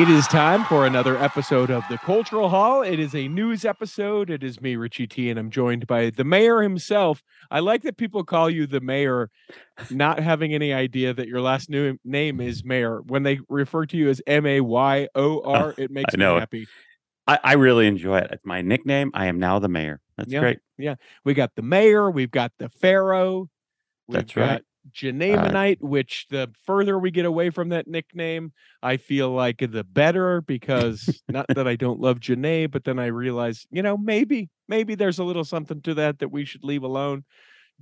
It is time for another episode of the Cultural Hall. It is a news episode. It is me, Richie T, and I'm joined by the Mair himself. I like that people call you the mayor, not having any idea that your last new name is mayor. When they refer to you as M A Y O R, oh, it makes me happy. I, I really enjoy it. It's my nickname. I am now the mayor. That's Yeah. great. Yeah. We got the mayor, we've got the pharaoh, we've That's right. Got which the further we get away from that nickname, I feel like the better because not that I don't love Janae, but then I realize, you know, maybe, maybe there's a little something to that that we should leave alone.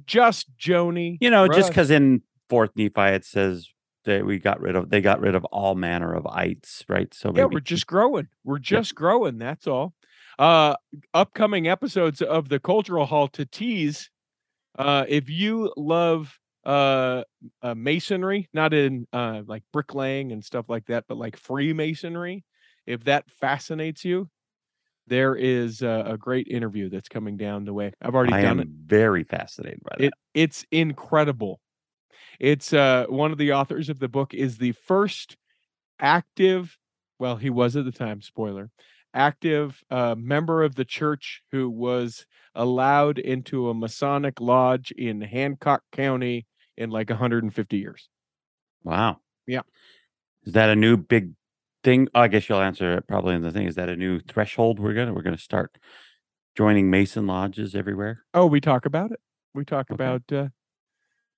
Just Joni. You know, just because in Fourth Nephi it says that we got rid of they got rid of all manner of ites, right? So Yeah, maybe we're just growing. We're just growing. That's all. Uh upcoming episodes of the Cultural Hall to tease. Uh if you love uh, uh masonry, not in uh like bricklaying and stuff like that, but like Freemasonry, if that fascinates you, there is uh, a great interview that's coming down the way. I've already I done am it. very fascinated by that. It it's incredible. It's uh one of the authors of the book is the first active, well, he was at the time, spoiler, active uh member of the church who was allowed into a Masonic lodge in Hancock County in like 150 years. wow. Yeah. Is that a new big thing? Oh, I guess you'll answer it probably in the thing. Is that a new threshold we're gonna we're gonna start joining Mason lodges everywhere? Oh, we talk about it. We talk Okay. about uh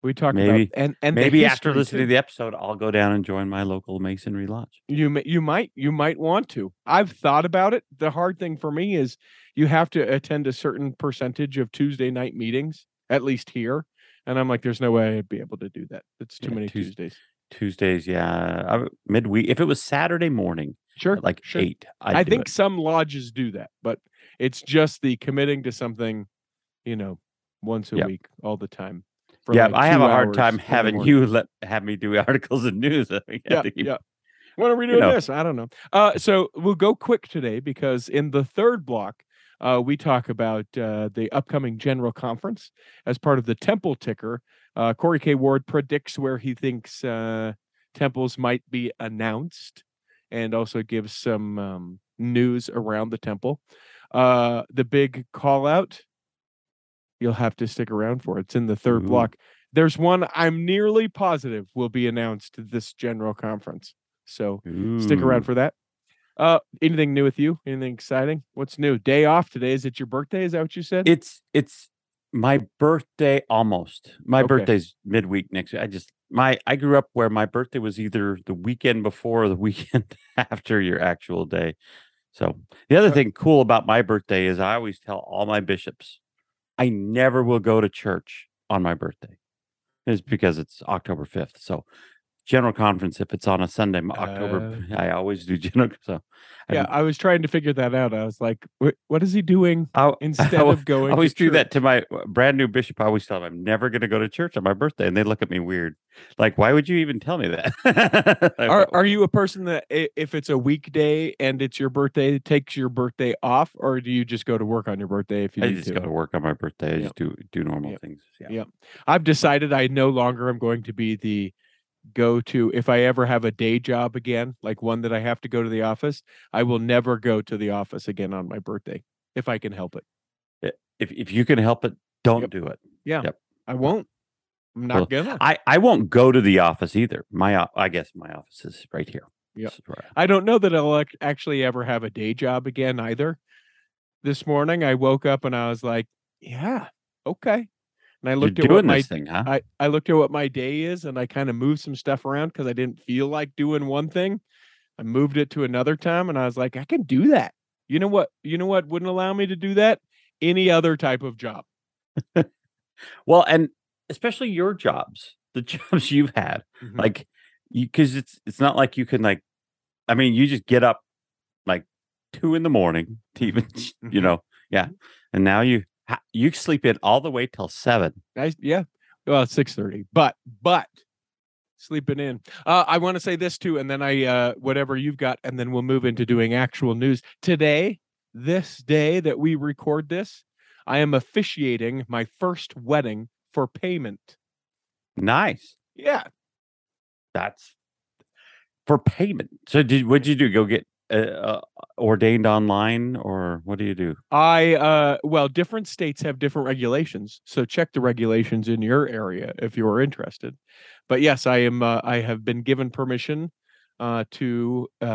we talk Maybe- about and and Maybe after listening too. to the episode, I'll go down and join my local masonry lodge. You may, you might you might want to. I've thought about it. The hard thing for me is you have to attend a certain percentage of Tuesday night meetings, at least here. And I'm like, there's no way I'd be able to do that. It's too Yeah, many Tues- Tuesdays. Tuesdays, yeah, I midweek. If it was Saturday morning, Sure. at like sure. eight, I'd I think it. some lodges do that, but it's just the committing to something, you know, once a Yep. week all the time. Yeah, like I have a hard time having you let have me do articles and news. I think I yeah, keep- yeah. When are we you know. this? I don't know. Uh, so we'll go quick today because in the third block, uh, we talk about uh, the upcoming general conference as part of the Temple ticker. Uh, Corey K. Ward predicts where he thinks uh, temples might be announced, and also gives some um, news around the temple. Uh, the big call out. You'll have to stick around for. It's in the third Ooh. block. There's one I'm nearly positive will be announced this general conference. So stick around for that. Uh, anything new with you? Anything exciting? What's new? Day off today? Is it your birthday? Is that what you said? It's it's my birthday almost. My Okay. birthday's midweek next week. I just my I grew up where my birthday was either the weekend before or the weekend after your actual day. So the other Uh, thing cool about my birthday is I always tell all my bishops I never will go to church on my birthday. It's because it's October 5th. So general conference if it's on a Sunday, October I always do general so I yeah, I was trying to figure that out. I was like, what is he doing I, instead I, of going? I always do that to my uh, brand new bishop. I always tell them I'm never going to go to church on my birthday, and they look at me weird. Like, why would you even tell me that? Are Are you a person that if it's a weekday and it's your birthday, takes your birthday off, or do you just go to work on your birthday if you I just to? go to work on my birthday. I Yep. just do do normal Yep. things. Yeah. Yep. I've decided I no longer am going to be the go to if I ever have a day job again, like one that I have to go to the office, I will never go to the office again on my birthday if I can help it. Eh, if if you can help it, don't Yep. do it. Yeah. I won't. I'm not Well, gonna. I I won't go to the office either. My I guess my office is right here. Yep. Where I don't know that I'll actually ever have a day job again either. This morning I woke up and I was like, yeah, okay. And I You're looked at what my thing, huh? I, I looked at what my day is and I kind of moved some stuff around because I didn't feel like doing one thing. I moved it to another time and I was like, I can do that. You know what? You know what wouldn't allow me to do that? Any other type of job. well, and especially your jobs, the jobs you've had. Mhm. like you because it's it's not like you can like i mean you just get up like two in the morning to even you Mhm. know yeah and now you you sleep in all the way till seven I, yeah. Well, six thirty, but but sleeping in. Uh, I want to say this too, and then I uh, whatever you've got, and then we'll move into doing actual news today. This day that we record this, I am officiating my first wedding for payment. nice Yeah, that's for payment. So did what'd you do? Go get uh, uh, ordained online, or what do you do? I uh well, different states have different regulations, so check the regulations in your area if you are interested. But yes, I am. Uh, I have been given permission uh, to uh,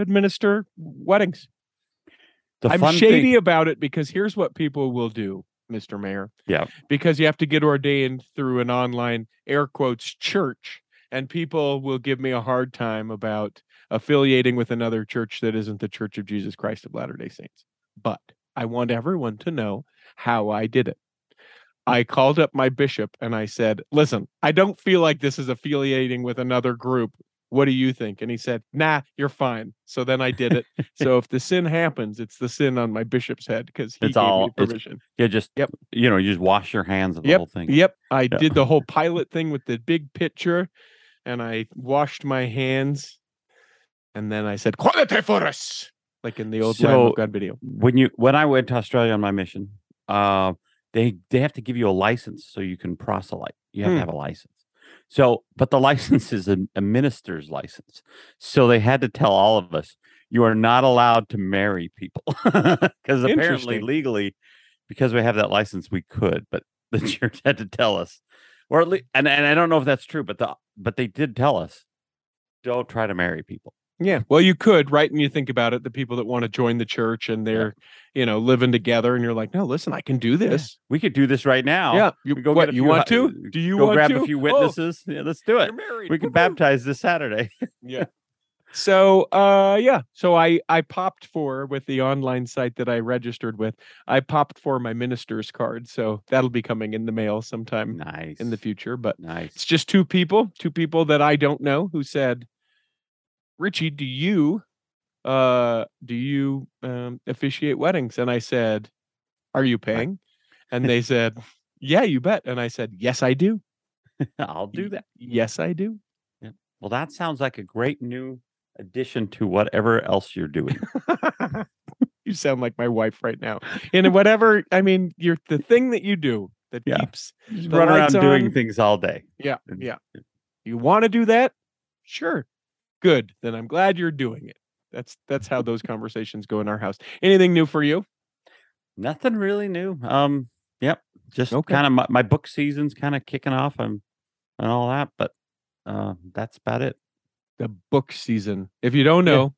administer weddings. The I'm shady thing, about it because here's what people will do, Mr. Mayor. Yeah. Because you have to get ordained through an online air quotes church, and people will give me a hard time about affiliating with another church that isn't the Church of Jesus Christ of Latter-day Saints. But I want everyone to know how I did it. I called up my bishop and I said, "Listen, I don't feel like this is affiliating with another group. What do you think?" And he said, "Nah, you're fine." So then I did it. so if the sin happens, it's the sin on my bishop's head because he It's gave all- me it's- permission. you just Yep. you know, you just wash your hands of the Yep. whole thing. Yep. I Yeah. did the whole Pilate thing with the big picture and I washed my hands and then I said, Quality for us, like in the old Lamb So- of God video. When you when I went to Australia on my mission, uh, they they have to give you a license so you can proselyte. You have Hmm. to have a license. So, but the license is a, a minister's license. So they had to tell all of us you are not allowed to marry people because apparently legally, because we have that license, we could. But the church had to tell us, or at least, and and I don't know if that's true, but the but they did tell us, don't try to marry people. Yeah. Well, you could, right? And you think about it, the people that want to join the church and they're, you know, living together and you're like, no, listen, I can do this. We could do this right now. Yeah. You, We go what, get you few want to? Do you want to go grab to? a few Oh, witnesses. yeah, let's do it. We can Woohoo. baptize this Saturday. Yeah. So uh yeah, so I I popped for with the online site that I registered with. I popped for my minister's card. So that'll be coming in the mail sometime nice. in the future, but nice. it's just two people, two people that I don't know who said, "Richie, do you uh do you um officiate weddings?" And I said, "Are you paying?" And they said, "Yeah, you bet." And I said, "Yes, I do. I'll do that. Yes, I do." Yeah. Well, that sounds like a great new addition to whatever else you're doing. you sound like my wife right now. And whatever, I mean, you're the thing that you do that Yeah. keeps run around lights doing things all day. yeah, yeah. You want to do that? Sure. Good. Then I'm glad you're doing it. That's that's how those conversations go in our house. Anything new for you? Nothing really new. Um, yep. Just Okay. kind of my, my book season's kind of kicking off and and all that, but uh that's about it. The book season. If you don't Yeah. know,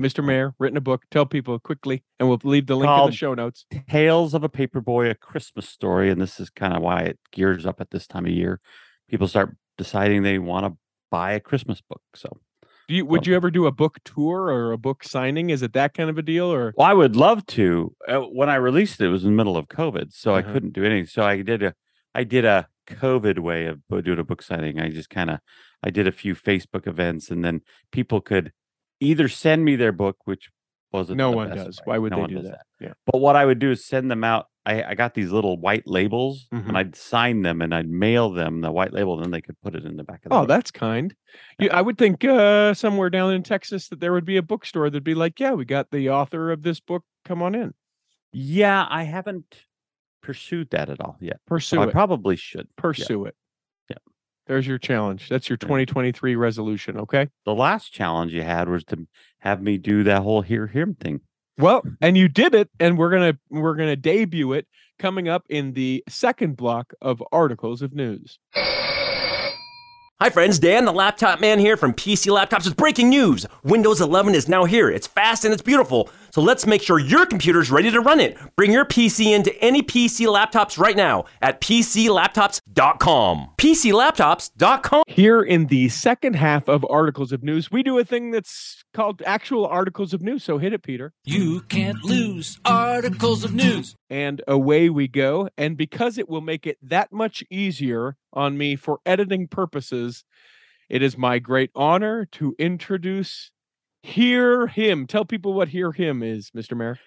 Mr. Mayor written a book. Tell people quickly, and we'll leave the link in the show notes. Tales of a Paperboy, a Christmas story, and this is kind of why it gears up at this time of year. People start deciding they want to buy a Christmas book. So, Do you would you ever do a book tour or a book signing? Is it that kind of a deal or well, I would love to. Uh, when I released it, it was in the middle of COVID, so Uh-huh. I couldn't do anything. So I did a, I did a COVID way of doing a book signing. I just kind of, I did a few Facebook events, and then people could either send me their book, which wasn't no one does? way. Why would No they do does that? Yeah. But what I would do is send them out. I, I got these little white labels Mhm. and I'd sign them and I'd mail them the white label, and then they could put it in the back of the Oh, book. that's kind. You, I would think uh, somewhere down in Texas that there would be a bookstore that'd be like, yeah, we got the author of this book. Come on in, Yeah, I haven't pursued that at all yet. pursue So I probably should. pursue it. Yeah. There's your challenge. That's your 2023 resolution. Okay. The last challenge you had was to have me do that whole Hear Hymn thing. Well, and you did it, and we're gonna we're gonna debut it coming up in the second block of articles of news. Hi friends, Dan the Laptop Man here from PC Laptops with breaking news. Windows 11 is now here. It's fast and it's beautiful. So let's make sure your computer's ready to run it. Bring your PC into any PC laptops right now at PCLaptops.com. PCLaptops.com. Here in the second half of articles of news, we do a thing that's called actual articles of news. So hit it, Peter. You can't lose articles of news. and away we go. And because it will make it that much easier on me for editing purposes, it is my great honor to introduce Hear Hymn. Tell people what Hear Hymn is, Mr. Mayor.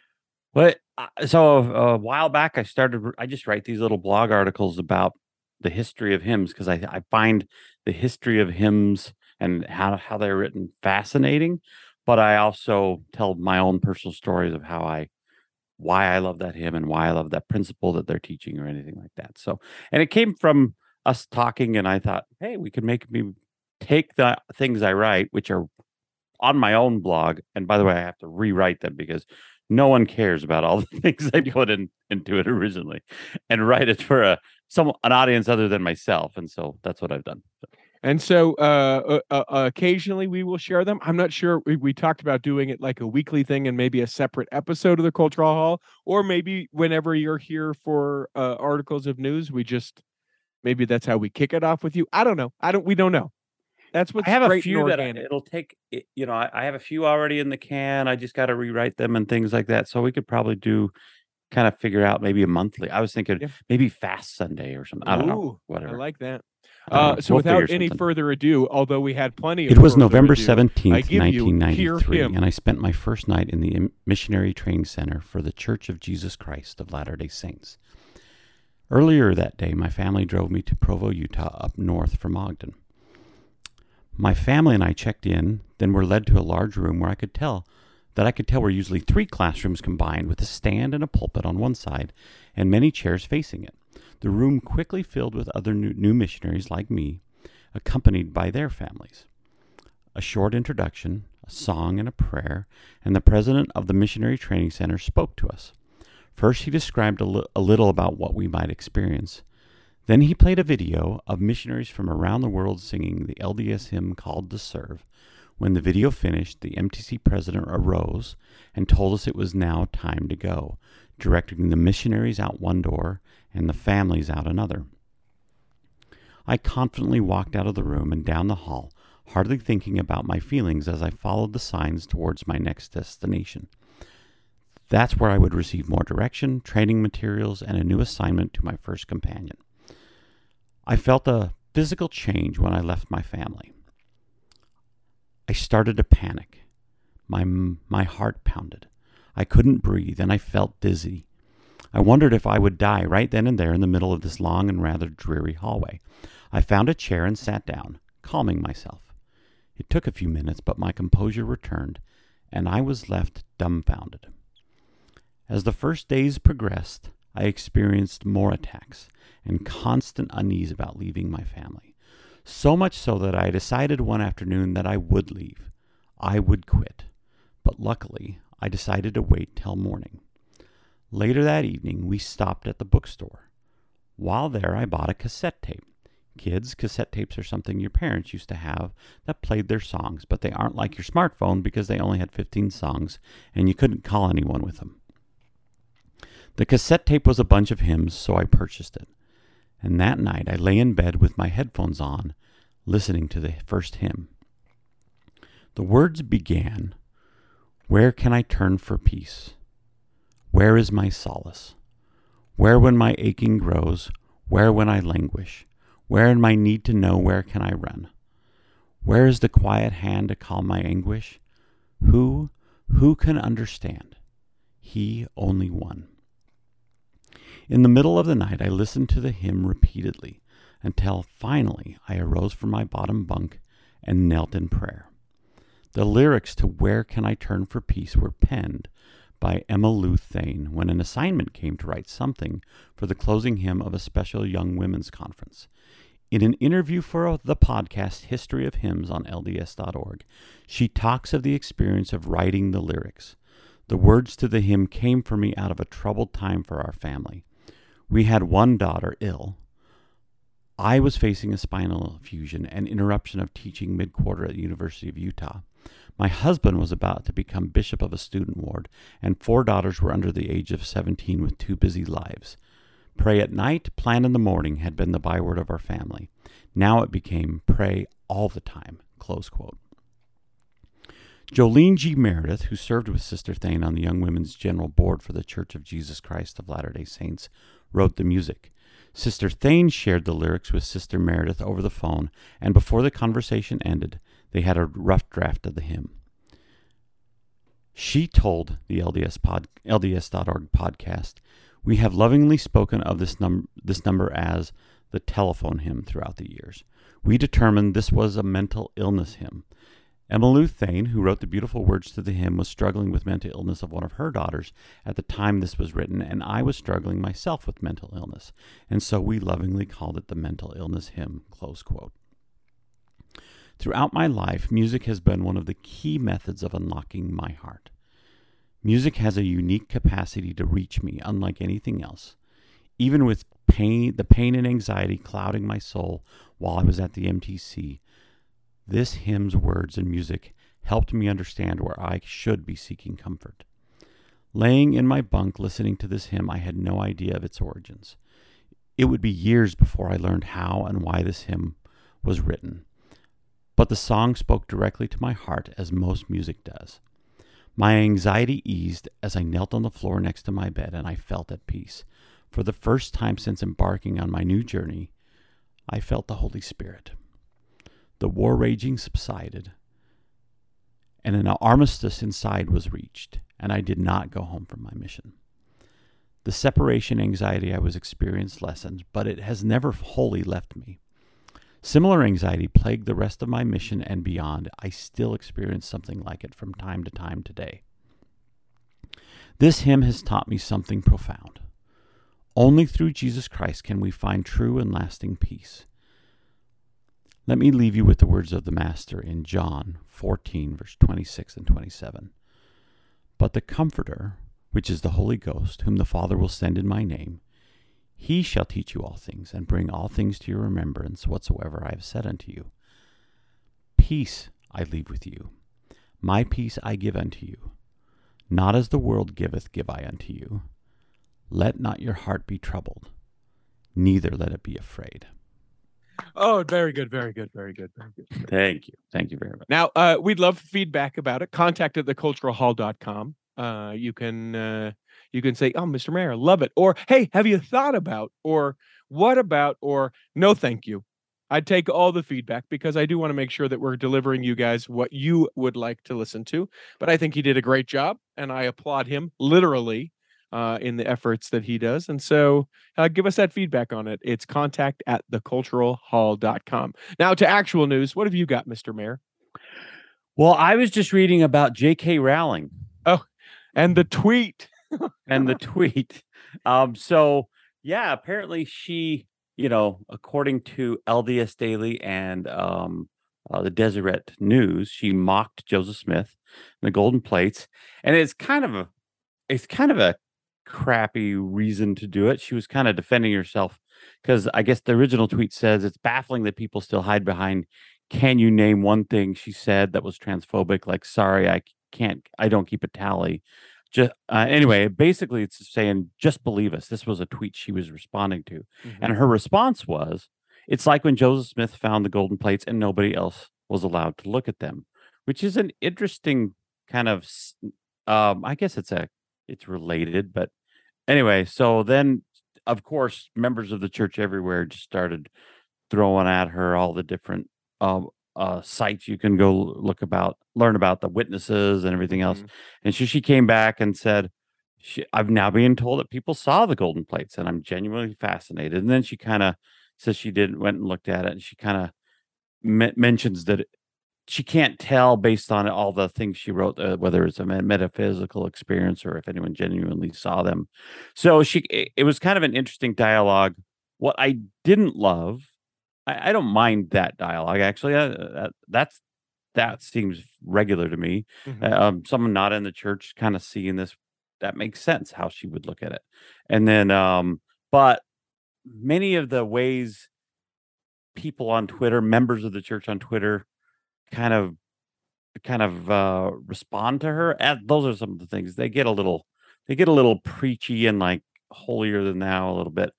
But uh, so a while back, I started. I just write these little blog articles about the history of hymns because I, I find the history of hymns and how how they're written fascinating. But I also tell my own personal stories of how I why I love that hymn and why I love that principle that they're teaching or anything like that. So, and it came from us talking, and I thought, hey, we could make me take the things I write, which are on my own blog. And by the way, I have to rewrite them because no one cares about all the things I put in into it originally, and write it for a some an audience other than myself. And so that's what I've done. And so uh, uh, uh, occasionally we will share them. I'm not sure. We, we talked about doing it like a weekly thing and maybe a separate episode of the Cultural Hall, or maybe whenever you're here for uh, articles of news, we just maybe that's how we kick it off with you. I don't know. I don't. We don't know. That's what's I have a few that I, it'll take. You know, I, I have a few already in the can. I just got to rewrite them and things like that. So we could probably do kind of figure out maybe a monthly. I was thinking Yeah. maybe Fast Sunday or something. I don't know. Whatever. I like that. Uh, so We'll without any further ado, although we had plenty of It was November 17th, give you Hear 1993, and I spent my first night in the Missionary Training Center for the Church of Jesus Christ of Latter day Saints. Earlier that day, my family drove me to Provo, Utah, up north from Ogden. My family and I checked in, then were led to a large room where I could tell that I could tell were usually three classrooms combined with a stand and a pulpit on one side and many chairs facing it. The room quickly filled with other new, missionaries like me, accompanied by their families a short introduction, a song, and a prayer, and the president of the Missionary Training Center spoke to us. First, he described a, li- a little about what we might experience. Then he played a video of missionaries from around the world singing the LDS hymn called To Serve. When the video finished, the MTC president arose and told us it was now time to go, directing the missionaries out one door and the families out another. I confidently walked out of the room and down the hall, hardly thinking about my feelings as I followed the signs towards my next destination. That's where I would receive more direction, training materials, and a new assignment to my first companion. I felt a physical change when I left my family. I started to panic. My, my heart pounded. I couldn't breathe and I felt dizzy. I wondered if I would die right then and there in the middle of this long and rather dreary hallway. I found a chair and sat down, calming myself. It took a few minutes, but my composure returned, and I was left dumbfounded. As the first days progressed, I experienced more attacks and constant unease about leaving my family. So much so that I decided one afternoon that I would leave. I would quit. But luckily, I decided to wait till morning. Later that evening, we stopped at the bookstore. While there, I bought a cassette tape. Kids, cassette tapes are something your parents used to have that played their songs, but they aren't like your smartphone because they only had 15 songs and you couldn't call anyone with them. The cassette tape was a bunch of hymns, so I purchased it. And that night I lay in bed with my headphones on, listening to the first hymn. The words began Where can I turn for peace? Where is my solace? Where when my aching grows? Where when I languish? Where in my need to know where can I run? Where is the quiet hand to calm my anguish? Who, who can understand? He only one. In the middle of the night, I listened to the hymn repeatedly until finally I arose from my bottom bunk and knelt in prayer. The lyrics to Where Can I Turn for Peace were penned by Emma Lou Thayne when an assignment came to write something for the closing hymn of a special young women's conference. In an interview for the podcast History of Hymns on LDS.org, she talks of the experience of writing the lyrics. The words to the hymn came for me out of a troubled time for our family. We had one daughter ill. I was facing a spinal fusion and interruption of teaching mid quarter at the University of Utah. My husband was about to become bishop of a student ward, and four daughters were under the age of 17 with two busy lives. Pray at night, plan in the morning had been the byword of our family. Now it became pray all the time. Close quote. Joleen G. Meredith, who served with Sister Thayne on the Young Women's General Board for the Church of Jesus Christ of Latter day Saints, wrote the music. Sister Thayne shared the lyrics with Sister Meredith over the phone, and before the conversation ended, they had a rough draft of the hymn. She told the LDS pod, LDS.org podcast, We have lovingly spoken of this, num- this number as the telephone hymn throughout the years. We determined this was a mental illness hymn, Emma Thayne, who wrote the beautiful words to the hymn, was struggling with mental illness of one of her daughters at the time this was written, and I was struggling myself with mental illness, and so we lovingly called it the mental illness hymn. Throughout my life, music has been one of the key methods of unlocking my heart. Music has a unique capacity to reach me, unlike anything else. Even with pain, the pain and anxiety clouding my soul while I was at the MTC, this hymn's words and music helped me understand where I should be seeking comfort. Laying in my bunk listening to this hymn, I had no idea of its origins. It would be years before I learned how and why this hymn was written. But the song spoke directly to my heart, as most music does. My anxiety eased as I knelt on the floor next to my bed and I felt at peace. For the first time since embarking on my new journey, I felt the Holy Spirit. The war raging subsided, and an armistice inside was reached, and I did not go home from my mission. The separation anxiety I was experiencing lessened, but it has never wholly left me. Similar anxiety plagued the rest of my mission and beyond. I still experience something like it from time to time today. This hymn has taught me something profound. Only through Jesus Christ can we find true and lasting peace. Let me leave you with the words of the Master in John 14, verse 26 and 27. But the Comforter, which is the Holy Ghost, whom the Father will send in my name, he shall teach you all things, and bring all things to your remembrance whatsoever I have said unto you. Peace I leave with you, my peace I give unto you. Not as the world giveth, give I unto you. Let not your heart be troubled, neither let it be afraid. Oh, very good, very good, very good, very good. Thank you. Thank you very much. Now, uh, we'd love feedback about it. Contact at theculturalhall.com. Uh, you can uh, you can say, "Oh, Mr. Mayor, love it," or "Hey, have you thought about?" or "What about?" or "No, thank you." I'd take all the feedback because I do want to make sure that we're delivering you guys what you would like to listen to. But I think he did a great job, and I applaud him literally uh, in the efforts that he does. And so uh, give us that feedback on it. It's contact at theculturalhall.com. Now to actual news. What have you got, Mr. Mayor? Well, I was just reading about J.K. Rowling. Oh, and the tweet. and the tweet. Um, so yeah, apparently she, you know, according to LDS Daily and um, uh, the Deseret News, she mocked Joseph Smith, the Golden Plates, and it's kind of a, it's kind of a crappy reason to do it. She was kind of defending herself because I guess the original tweet says it's baffling that people still hide behind. Can you name one thing she said that was transphobic? Like, sorry, I can't, I don't keep a tally. Just uh, anyway, basically, it's saying just believe us. This was a tweet she was responding to, mm-hmm. and her response was, "It's like when Joseph Smith found the golden plates and nobody else was allowed to look at them," which is an interesting kind of, um, I guess it's a it's related. But anyway, so then of course members of the church everywhere just started throwing at her all the different um, uh, sites you can go look about, learn about the witnesses and everything else. Mm-hmm. And so she came back and said, she, "I've now been told that people saw the golden plates, and I'm genuinely fascinated." And then she kind of says she didn't went and looked at it, and she kind of me- mentions that she can't tell based on all the things she wrote uh, whether it's a metaphysical experience or if anyone genuinely saw them. So she it, was kind of an interesting dialogue. What i didn't love i, I don't mind that dialogue actually uh, that, that's that seems regular to me. Mm-hmm. Uh, um, someone not in the church kind of seeing this that makes sense how she would look at it. And then um but many of the ways people on twitter members of the church on twitter kind of kind of uh respond to her and those are some of the things. They get a little they get a little preachy and like holier than thou a little bit.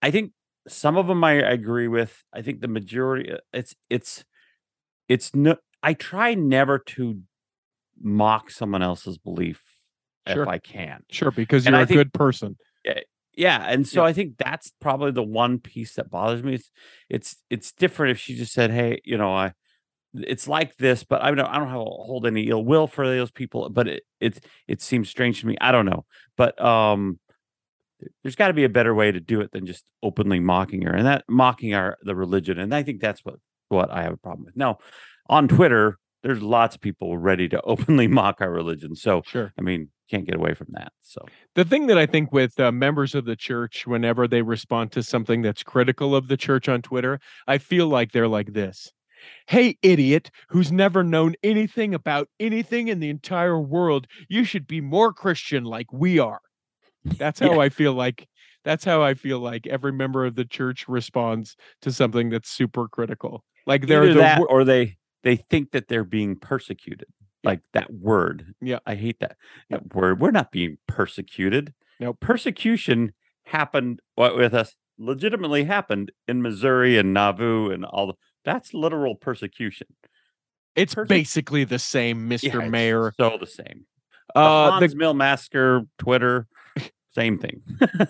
I think some of them i agree with. I think the majority uh, it's it's it's no i try never to mock someone else's belief sure. if i can. Sure because you're and a think, good person. Yeah and so yeah. i think that's probably the one piece that bothers me. It's it's it's different if she just said hey you know i it's like this, but I don't I don't have hold any ill will for those people, but it it it seems strange to me. I don't know. But um there's got to be a better way to do it than just openly mocking her and that mocking our the religion. And I think that's what what I have a problem with. Now, on Twitter, there's lots of people ready to openly mock our religion. So Sure. I mean, can't get away from that. So The thing that I think with uh, members of the church, whenever they respond to something that's critical of the church on Twitter, I feel like they're like this. Hey, idiot, who's never known anything about anything in the entire world, you should be more Christian like we are. That's how Yeah. I feel like. That's how I feel like every member of the church responds to something that's super critical. Like they're either the that or they they think that they're being persecuted. Like that word. Yeah. I hate that, that word. We're not being persecuted. Nope. Persecution happened what with us legitimately happened in Missouri and Nauvoo and all the that's literal persecution. it's perse- basically the same, Mr. it's Mayor. So the same. The Uh, the Haun's Mill massacre, Twitter, same thing.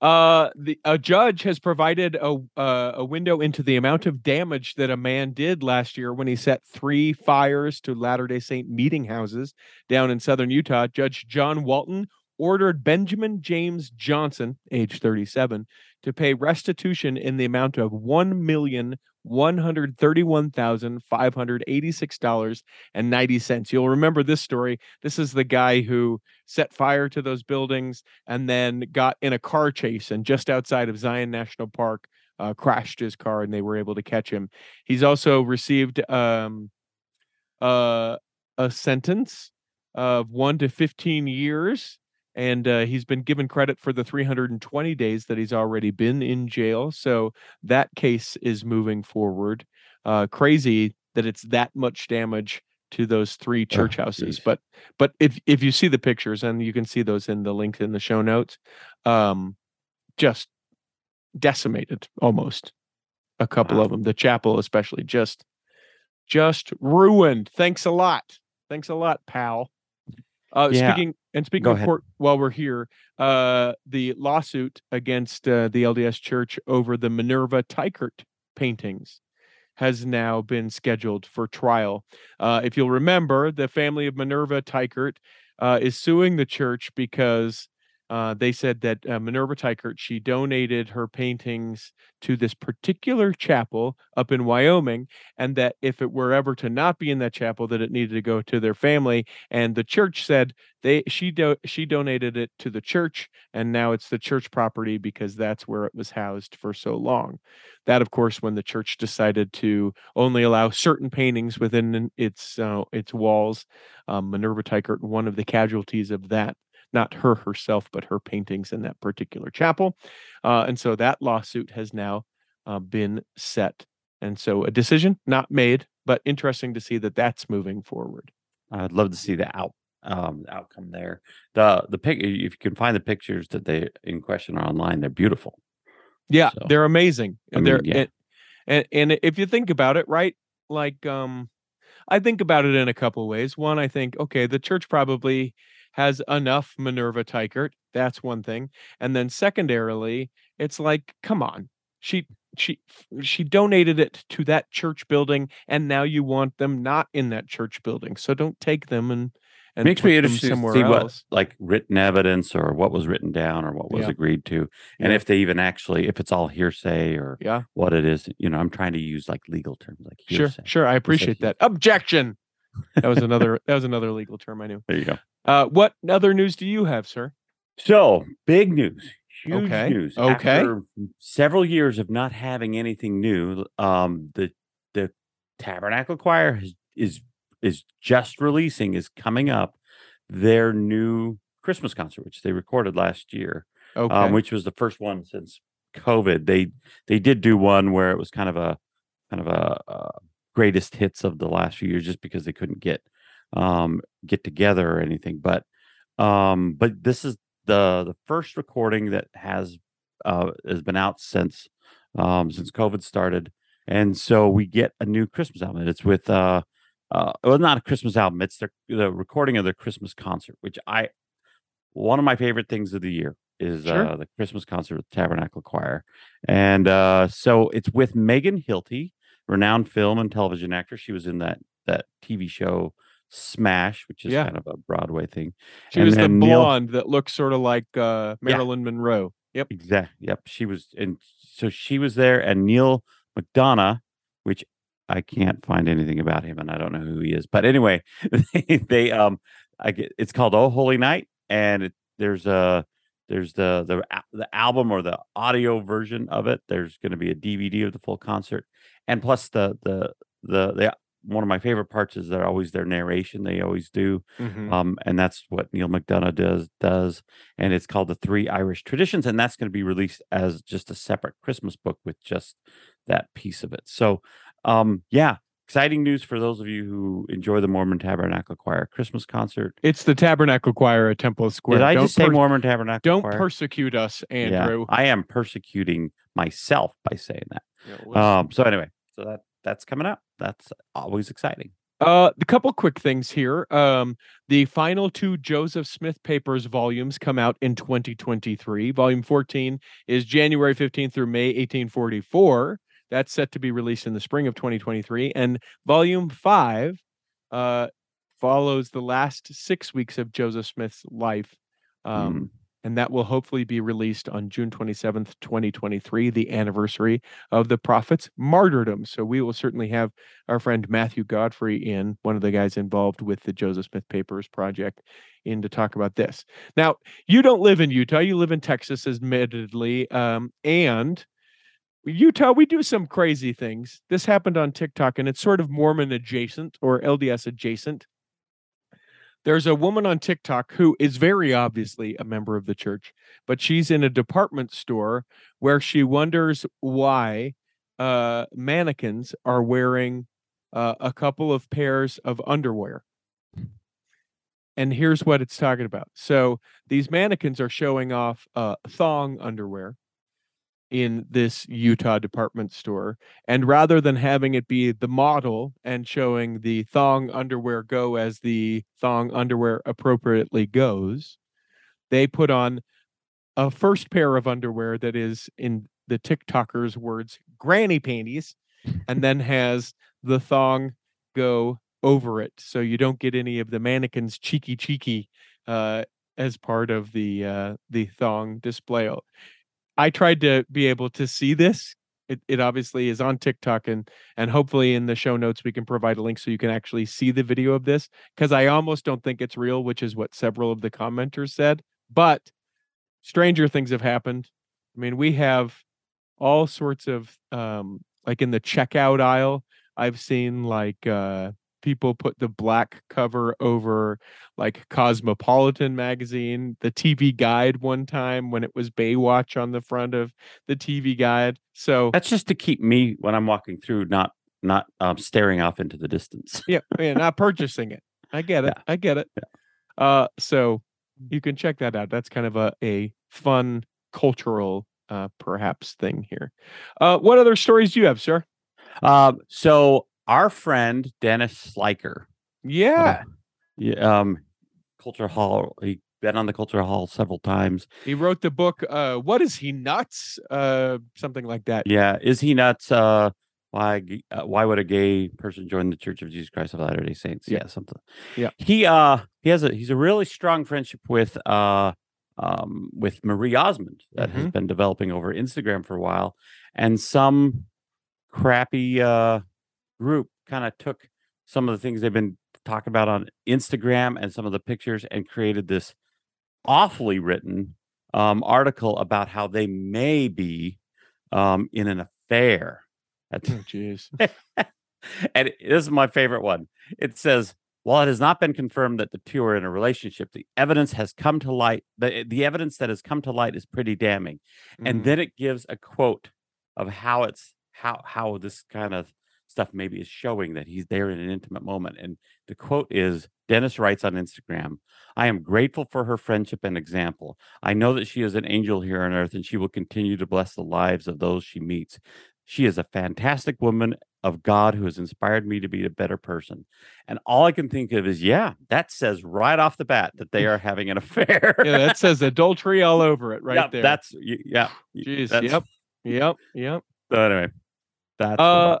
Uh, the a judge has provided a uh, a window into the amount of damage that a man did last year when he set three fires to Latter Day Saint meeting houses down in southern Utah. Judge John Walton ordered Benjamin James Johnson, age 37, to pay restitution in the amount of one million one hundred thirty-one thousand five hundred eighty-six dollars and ninety cents. You'll remember this story. This is the guy who set fire to those buildings and then got in a car chase and just outside of Zion National Park uh, crashed his car and they were able to catch him. He's also received um, uh, a sentence of one to 15 years. And uh, he's been given credit for the 320 days that he's already been in jail. So that case is moving forward. Uh, crazy that it's that much damage to those three church houses. geez. But but if if you see the pictures and you can see those in the link in the show notes, um, just decimated almost. A couple Wow. of them, the chapel especially, just just ruined. Thanks a lot. Thanks a lot, pal. Uh, Yeah. Speaking and speaking Go of ahead. court, while we're here, uh, the lawsuit against uh, the LDS Church over the Minerva Teichert paintings has now been scheduled for trial. Uh, if you'll remember, the family of Minerva Teichert uh, is suing the church because uh, they said that uh, Minerva Teichert she donated her paintings to this particular chapel up in Wyoming, and that if it were ever to not be in that chapel, that it needed to go to their family. And the church said they she do, she donated it to the church, and now it's the church property because that's where it was housed for so long. That, of course, when the church decided to only allow certain paintings within its uh, its walls, um, Minerva Teichert, one of the casualties of that not her herself, but her paintings in that particular chapel. Uh, and so that lawsuit has now uh, been set. And so a decision not made, but interesting to see that that's moving forward. I'd love to see the out um outcome there. The the pic if you can find the pictures that they in question are online, they're beautiful. Yeah, So, they're amazing. I And they're yeah. and, and and if you think about it, right? Like um I think about it in a couple ways. One, I think, okay, the church probably has enough Minerva Teichert. That's one thing. And then secondarily, it's like, come on. She she she donated it to that church building and now you want them not in that church building. So don't take them and and makes me them interested to somewhere see what else. like written evidence or what was written down or what was Yeah. agreed to and Yeah. if they even actually if it's all hearsay or Yeah. what it is you know i'm trying to use like legal terms like Sure. hearsay Sure. I appreciate hearsay. that. Objection. That was another that was another legal term I knew. there you go Uh, what other news do you have, sir? so big news huge Okay, news okay. After several years of not having anything new um the the tabernacle choir has, is is just releasing is coming up their new christmas concert which they recorded last year Okay. um, which was the first one since COVID. They they did do one where it was kind of a kind of a, uh greatest hits of the last few years, just because they couldn't get um, get together or anything. But um, but this is the the first recording that has uh, has been out since um, since COVID started, and so we get a new Christmas album. It's with uh, uh, well, not a Christmas album. It's the the recording of their Christmas concert, which I one of my favorite things of the year is Sure. uh, the Christmas concert with Tabernacle Choir, and uh, so it's with Megan Hilty, renowned film and television actor. She was in that that TV show Smash, which is Yeah. kind of a Broadway thing. she and was the then Neil- blonde that looks sort of like uh, Marilyn Monroe. Yep. Exactly. Yep. She was, and so she was there, and Neal McDonough, which I can't find anything about him, and I don't know who he is. But anyway, they, they um, I get it's called Oh Holy Night, and it, there's a there's the the the album or the audio version of it. There's going to be a DVD of the full concert, and plus the the the the one of my favorite parts is they're always their narration. They always do, Mhm. um, and that's what Neal McDonough does does, and it's called the Three Irish Traditions, and that's going to be released as just a separate Christmas book with just that piece of it. So, um, yeah, exciting news for those of you who enjoy the Mormon Tabernacle Choir Christmas concert. It's the Tabernacle Choir at Temple Square. Did I Don't just say per- Mormon Tabernacle Don't Choir? persecute us, Yeah, Andrew. I am persecuting myself by saying that. Yeah. Um, so anyway, so that that's coming up. That's always exciting. Uh, a couple quick things here. Um, the final two Joseph Smith papers volumes come out in 2023. Volume 14 is January 15th through May 1844. That's set to be released in the spring of 2023. And volume five uh, follows the last six weeks of Joseph Smith's life. Um, and that will hopefully be released on June 27th, 2023, the anniversary of the prophet's martyrdom. So we will certainly have our friend Matthew Godfrey in, one of the guys involved with the Joseph Smith Papers project, in to talk about this. Now, you don't live in Utah, you live in Texas, admittedly. Um, and Utah, we do some crazy things. This happened on TikTok, and it's sort of Mormon adjacent or LDS adjacent. There's a woman on TikTok who is very obviously a member of the church, but she's in a department store where she wonders why uh, mannequins are wearing uh, a couple of pairs of underwear. And here's what it's talking about. So these mannequins are showing off uh, thong underwear in this Utah department store. And rather than having it be the model and showing the thong underwear go as the thong underwear appropriately goes, they put on a first pair of underwear that is, in the TikTokers' words, granny panties, and then has the thong go over it. So you don't get any of the mannequins cheeky cheeky uh, as part of the uh, the thong display. I tried to be able to see this. It, it obviously is on TikTok and and hopefully in the show notes we can provide a link so you can actually see the video of this because I almost don't think it's real, which is what several of the commenters said. But stranger things have happened. I mean, we have all sorts of um like in the checkout aisle, I've seen like uh people put the black cover over like Cosmopolitan magazine, the TV guide one time when it was Baywatch on the front of the TV guide. So That's just to keep me when I'm walking through, not not um, staring off into the distance. yeah, yeah, not purchasing it. I get it. Yeah. I get it. Uh so you can check that out. That's kind of a, a fun cultural uh perhaps thing here. Uh what other stories do you have, sir? Um, so our friend Dennis Schleicher, Yeah. yeah, um, Culture Hall, he been on the Culture Hall several times. He wrote the book uh What is he nuts? Uh something like that. Yeah, is he nuts? Uh, why? Uh, why would a gay person join the Church of Jesus Christ of Latter Day Saints? Yeah. Yeah, something. Yeah. He uh he has a he's a really strong friendship with uh um with Marie Osmond that has Mhm. been developing over Instagram for a while, and some crappy uh group kind of took some of the things they've been talking about on Instagram and some of the pictures and created this awfully written um, article about how they may be um, in an affair. That's- Oh jeez. and it- this is my favorite one. It says, while it has not been confirmed that the two are in a relationship, the evidence has come to light. The, the evidence that has come to light is pretty damning. And Mm. then it gives a quote of how it's how how this kind of stuff maybe is showing that he's there in an intimate moment. And the quote is Dennis writes on Instagram, I am grateful for her friendship and example. I know that she is an angel here on earth and she will continue to bless the lives of those she meets. She is a fantastic woman of God who has inspired me to be a better person. And all I can think of is, yeah, that says right off the bat that they are having an affair. yeah, that says adultery all over it right Yeah, there. That's yeah. Jeez. that's- Yep. Yep. Yep. So anyway, that's Uh.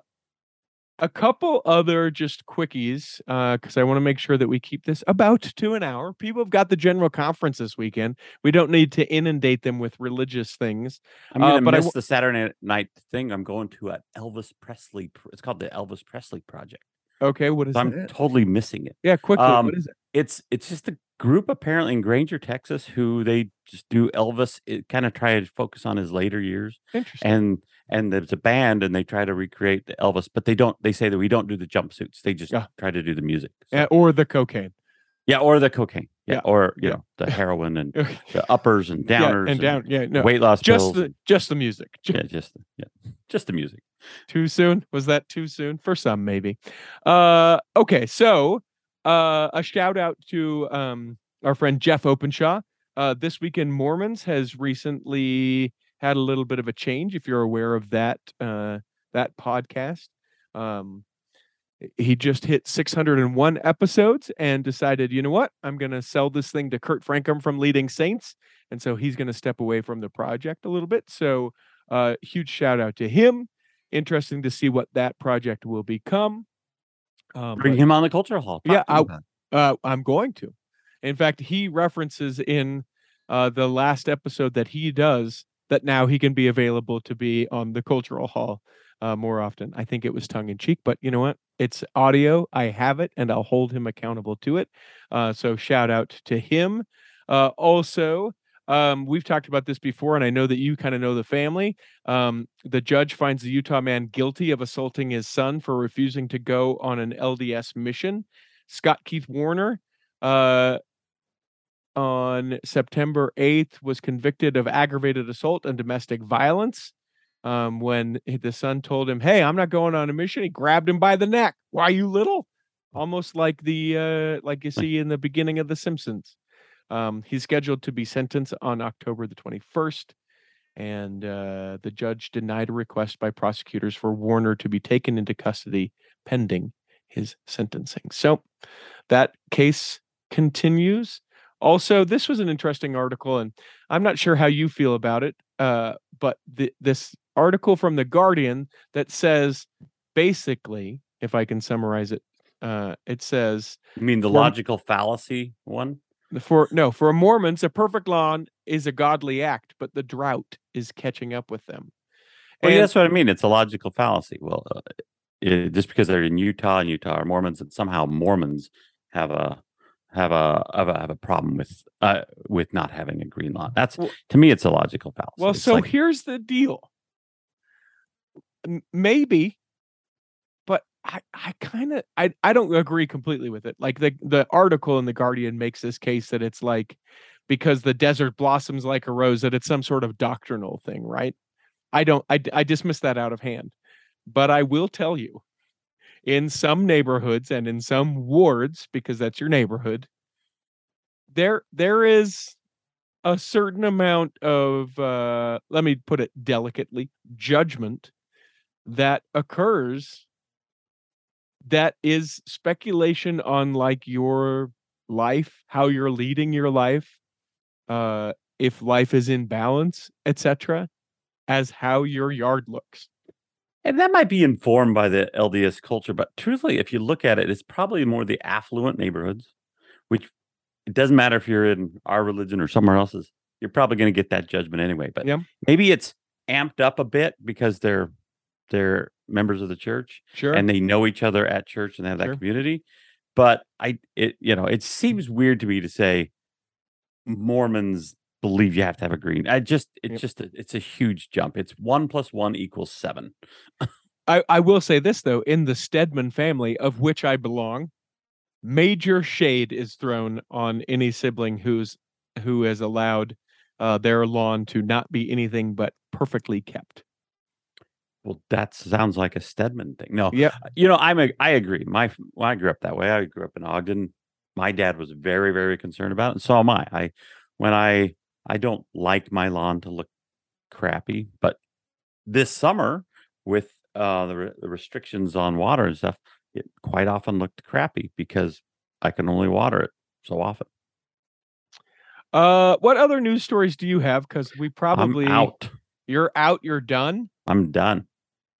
A couple other just quickies because I want to make sure that we keep this about to an hour. People have got the general conference this weekend. We don't need to inundate them with religious things. I'm gonna Uh, but I miss w- the Saturday night thing. I'm going to an Elvis Presley. pr- It's called the Elvis Presley Project. Okay, what is So I'm totally missing it. Yeah, quickly. um, what is it? It's it's just a group apparently in Granger, Texas, who they just do Elvis. It kind of try to focus on his later years, Interesting. and and there's a band, and they try to recreate the Elvis, but they don't. They say that we don't do the jumpsuits. They just Yeah. try to do the music. So- Yeah, or the cocaine. Yeah, or the cocaine. Yeah, Yeah. or you Yeah. know the heroin and the uppers and downers and down. Yeah, no, weight loss just pills. the just the music. Ju- yeah, just the- yeah, just the music. Too soon? Was that too soon? For some, maybe. Uh, okay, so uh, a shout out to um, our friend Jeff Openshaw. Uh, This Week in Mormons has recently had a little bit of a change. If you're aware of that uh, that podcast, um, he just hit 601 episodes and decided, you know what, I'm going to sell this thing to Kurt Francom from Leading Saints, and so he's going to step away from the project a little bit. So, uh, huge shout out to him interesting to see what that project will become. Um, Bring but, him on the culture hall. Yeah, Talk him I, uh, I'm going to. In fact, he references in uh, the last episode that he does that now he can be available to be on the cultural hall uh, more often. I think it was tongue in cheek, but you know what? It's audio. I have it, and I'll hold him accountable to it. Uh, so shout out to him. Uh, also, um, we've talked about this before, and I know that you kind of know the family. Um, the judge finds the Utah man guilty of assaulting his son for refusing to go on an LDS mission. Scott Keith Warner, uh, on September 8th, was convicted of aggravated assault and domestic violence. Um, when the son told him, "Hey, I'm not going on a mission," he grabbed him by the neck. Why you little? Almost like the uh, like you see in the beginning of The Simpsons. Um, he's scheduled to be sentenced on October the 21st, and uh, the judge denied a request by prosecutors for Warner to be taken into custody pending his sentencing. So that case continues. Also, this was an interesting article, and I'm not sure how you feel about it, uh, but th- this article from The Guardian that says basically, if I can summarize it, uh, it says You mean the logical fallacy one? for no for Mormons, a perfect lawn is a godly act, but the drought is catching up with them. Well, yeah, And- that's what I mean. It's a logical fallacy. Well, uh, it, just because they're in Utah and Utah are Mormons, and somehow Mormons have a have a have a, have a problem with uh with not having a green lawn. That's Well- to me, it's a logical fallacy. Well, It's so like- here's the deal. Maybe, but I, I kind of I, I don't agree completely with it. Like the the article in the Guardian makes this case that it's like because the desert blossoms like a rose that it's some sort of doctrinal thing, right? I don't I I dismiss that out of hand. But I will tell you in some neighborhoods and in some wards because that's your neighborhood there there is a certain amount of uh let me put it delicately judgment that occurs that is speculation on like your life how you're leading your life uh if life is in balance etc as how your yard looks and that might be informed by the LDS culture, but truthfully, if you look at it, it's probably more the affluent neighborhoods, which it doesn't matter if you're in our religion or somewhere else's. You're probably going to get that judgment anyway. But Yeah. maybe it's amped up a bit because they're they're members of the church sure and they know each other at church and they have that Sure. community. But I, it you know, it seems weird to me to say Mormons believe you have to have a green. I just, it's Yep. just, a, it's a huge jump. It's one plus one equals seven. I, I will say this though, in the Stedman family, of which I belong, major shade is thrown on any sibling who's who has allowed uh, their lawn to not be anything but perfectly kept. Well, that sounds like a Stedman thing. No, Yep. you know, I'm a, I agree. My, well, I grew up that way. I grew up in Ogden. My dad was very, very concerned about it, and so am I. I, when I, I don't like my lawn to look crappy, but this summer with uh, the, re- the restrictions on water and stuff, it quite often looked crappy because I can only water it so often. Uh, what other news stories do you have? Because we probably I'm out. you're out, you're done. I'm done.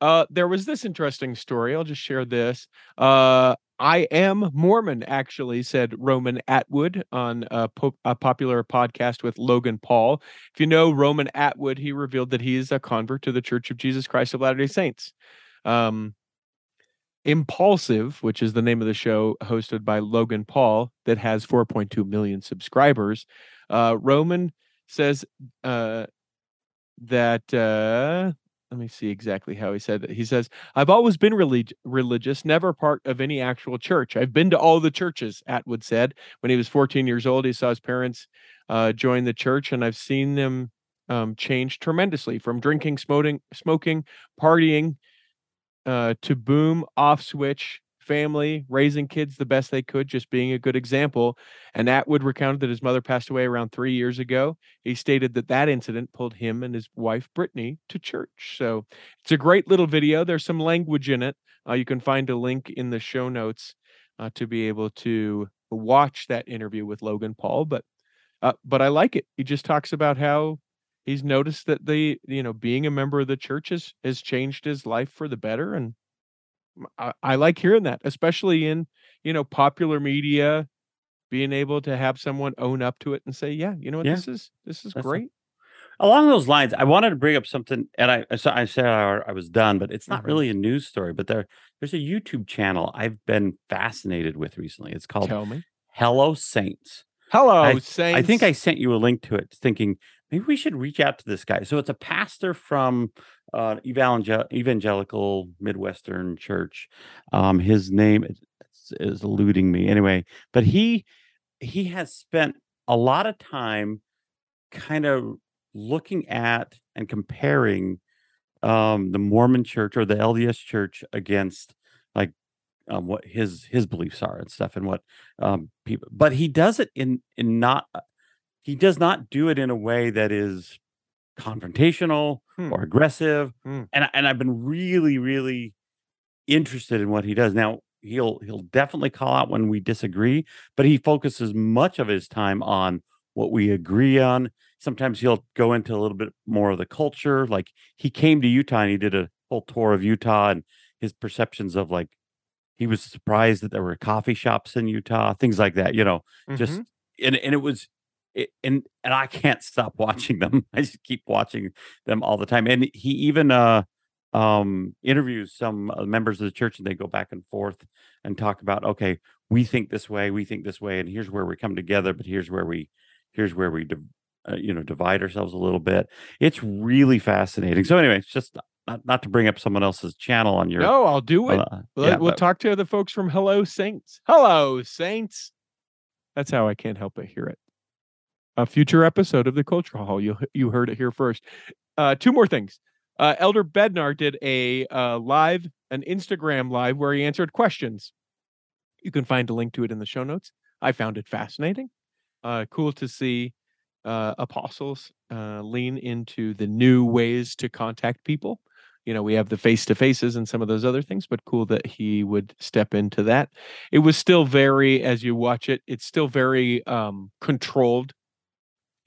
Uh, there was this interesting story. I'll just share this. Uh, I am Mormon, actually, said Roman Atwood on a, po- a, popular podcast with Logan Paul. If you know Roman Atwood, he revealed that he is a convert to the Church of Jesus Christ of Latter day Saints. Um, Impaulsive, which is the name of the show hosted by Logan Paul, that has 4.2 million subscribers. Uh, Roman says uh, that uh, let me see exactly how he said it. He says, I've always been relig- religious, never part of any actual church. I've been to all the churches, Atwood said. When he was 14 years old, he saw his parents uh, join the church, and I've seen them um, change tremendously from drinking, smoking, smoking partying uh, to boom, off switch, family, raising kids the best they could, just being a good example. And Atwood recounted that his mother passed away around three years ago. He stated that that incident pulled him and his wife, Brittany, to church. So it's a great little video. There's some language in it. Uh, you can find a link in the show notes uh, to be able to watch that interview with Logan Paul. But uh, but I like it. He just talks about how he's noticed that the you know being a member of the church has, has changed his life for the better and I, I like hearing that, especially in you know popular media, being able to have someone own up to it and say, "Yeah, you know what, Yeah. this is this is That's great." Along those lines, I wanted to bring up something, and I sa- I said I, I was done, but it's not Mhm. really a news story. But there there's a YouTube channel I've been fascinated with recently. It's called Tell me. Hello Saints. Hello, I- Saints. I think I sent you a link to it, thinking maybe we should reach out to this guy. So it's a pastor from uh, evangel- evangelical Midwestern church. Um, his name is, is eluding me anyway, but he he has spent a lot of time kind of looking at and comparing um, the Mormon church or the LDS church against like um, what his his beliefs are and stuff and what um, people. But he does it in in not he does not do it in a way that is confrontational Hmm. or aggressive. Hmm. And and I've been really really interested in what he does now. He'll he'll definitely call out when we disagree, but he focuses much of his time on what we agree on. Sometimes he'll go into a little bit more of the culture. Like he came to Utah and he did a whole tour of Utah and his perceptions of like he was surprised that there were coffee shops in Utah, things like that, you know, just Mhm. and and it was it, and and I can't stop watching them. I just keep watching them all the time. And he even uh um interviews some uh, members of the church and they go back and forth and talk about okay, we think this way, we think this way and here's where we come together, but here's where we here's where we div- uh, you know divide ourselves a little bit. It's really fascinating. So anyway, it's just not, not to bring up someone else's channel on your No, I'll do it. uh, We'll, yeah, we'll but- talk to the folks from Hello Saints. Hello Saints. That's how I can't help but hear it. A future episode of the Culture Hall. You you heard it here first. Uh, two more things. Uh, Elder Bednar did a uh, live, an Instagram live where he answered questions. You can find a link to it in the show notes. I found it fascinating. Uh, cool to see uh, apostles uh, lean into the new ways to contact people you know we have the face to faces and some of those other things but cool that he would step into that it was still very as you watch it it's still very um controlled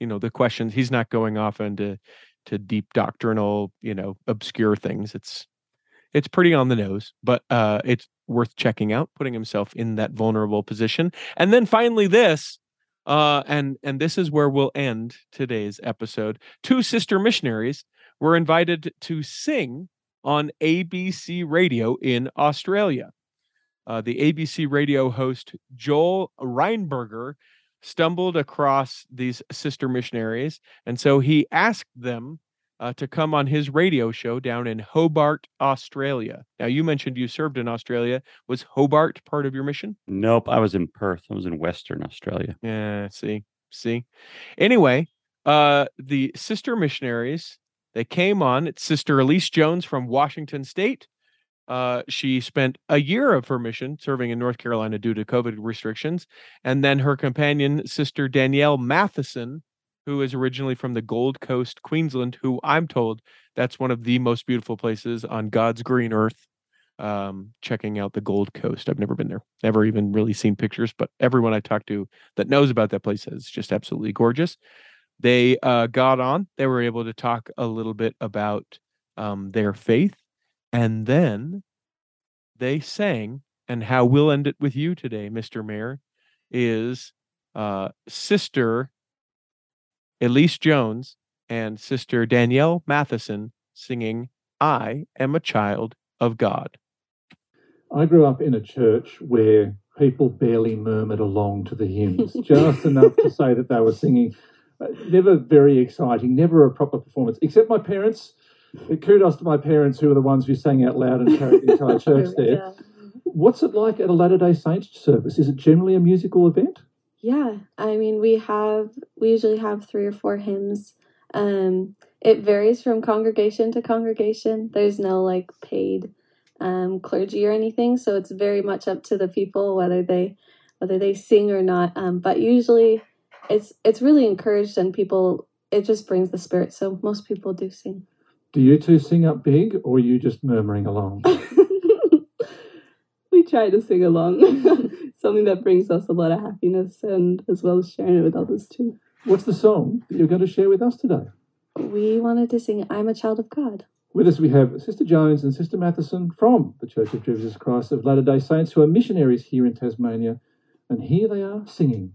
you know the questions he's not going off into to deep doctrinal you know obscure things. It's it's pretty on the nose but uh it's worth checking out putting himself in that vulnerable position. And then finally this uh and and this is where we'll end today's episode. Two sister missionaries were invited to sing on ABC radio in Australia. Uh, the ABC radio host Joel Reinberger stumbled across these sister missionaries, and so he asked them uh, to come on his radio show down in Hobart, Australia. Now, you mentioned you served in Australia. Was Hobart part of your mission? Nope, I was in Perth. I was in Western Australia. Yeah, see, see. Anyway, uh, the sister missionaries they came on. It's Sister Elise Jones from Washington State. Uh, she spent a year of her mission serving in North Carolina due to COVID restrictions, and then her companion, Sister Danielle Matheson, who is originally from the Gold Coast, Queensland, who I'm told that's one of the most beautiful places on God's green earth. Um, checking out the Gold Coast. I've never been there, never even really seen pictures, but everyone I talk to that knows about that place says it's just absolutely gorgeous. They uh, got on. They were able to talk a little bit about um, their faith And then they sang, and how we'll end it with you today, Mr. Mayor, is uh, Sister Elise Jones and Sister Danielle Matheson singing, I am a child of God. I grew up in a church where people barely murmured along to the hymns, just enough to say that they were singing. Uh, never very exciting, never a proper performance, except my parents. Kudos to my parents who were the ones who sang out loud and carried the entire church there. Yeah. What's it like at a Latter day Saints service? Is it generally a musical event? Yeah, I mean, we have we usually have three or four hymns. Um, it varies from congregation to congregation. There's no like paid um, clergy or anything, so it's very much up to the people whether they whether they sing or not. Um, but usually, it's it's really encouraged and people it just brings the spirit. So most people do sing. Do you two sing up big or are you just murmuring along? we try to sing along. Something that brings us a lot of happiness and as well as sharing it with others too. What's the song that you're going to share with us today? We wanted to sing "I'm a Child of God." With us, we have Sister Jones and Sister Matheson from the Church of Jesus Christ of Latter day Saints, who are missionaries here in Tasmania. And here they are singing.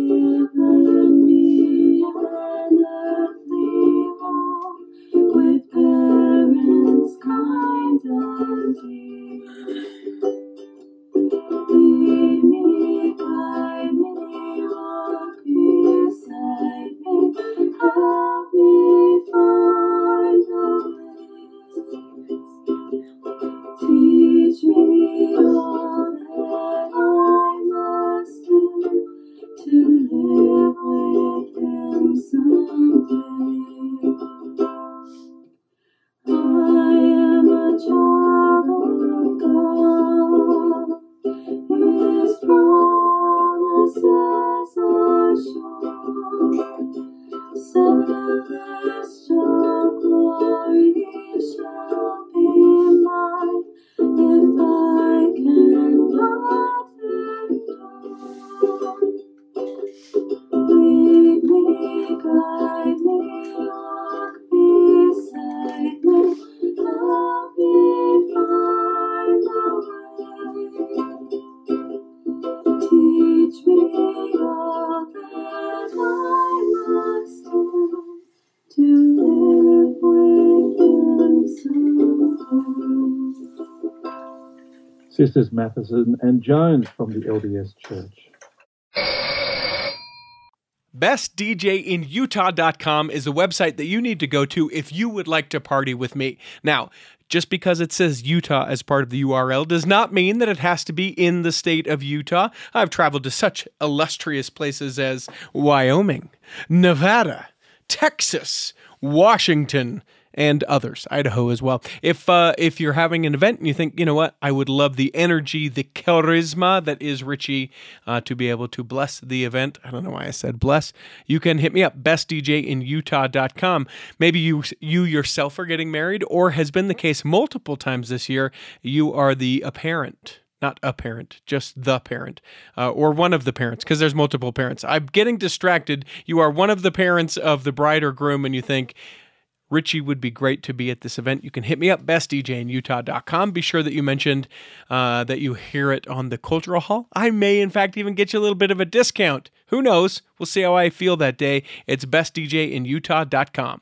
Matheson and Jones from the LDS Church. BestDJinUtah.com is a website that you need to go to if you would like to party with me. Now, just because it says Utah as part of the URL does not mean that it has to be in the state of Utah. I've traveled to such illustrious places as Wyoming, Nevada, Texas, Washington, and others, Idaho as well. If uh, if you're having an event and you think, you know what, I would love the energy, the charisma that is Richie uh, to be able to bless the event. I don't know why I said bless. You can hit me up, bestdjinutah.com. Maybe you you yourself are getting married, or has been the case multiple times this year. You are the apparent not a parent, just the parent, uh, or one of the parents, because there's multiple parents. I'm getting distracted. You are one of the parents of the bride or groom, and you think, Richie would be great to be at this event. You can hit me up, bestdjinutah.com. Be sure that you mentioned uh, that you hear it on the Cultural Hall. I may, in fact, even get you a little bit of a discount. Who knows? We'll see how I feel that day. It's bestdjinutah.com.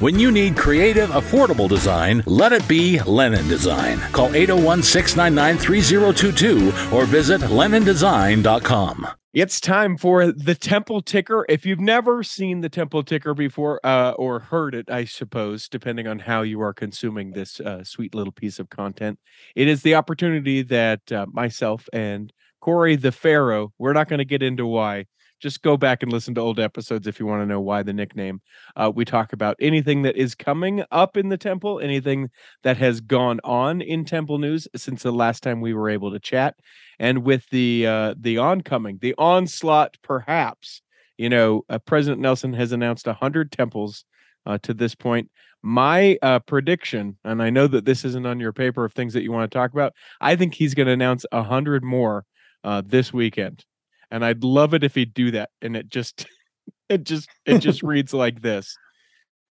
When you need creative, affordable design, let it be Lennon Design. Call 801 699 3022 or visit LennonDesign.com. It's time for the temple ticker. If you've never seen the temple ticker before, uh, or heard it, I suppose, depending on how you are consuming this uh, sweet little piece of content, it is the opportunity that uh, myself and Corey the Pharaoh, we're not going to get into why. Just go back and listen to old episodes if you want to know why the nickname. Uh, we talk about anything that is coming up in the temple, anything that has gone on in temple news since the last time we were able to chat, and with the uh, the oncoming, the onslaught, perhaps. You know, uh, President Nelson has announced hundred temples uh, to this point. My uh, prediction, and I know that this isn't on your paper of things that you want to talk about. I think he's going to announce hundred more uh, this weekend, and I'd love it if he'd do that. And it just, it just, it just reads like this: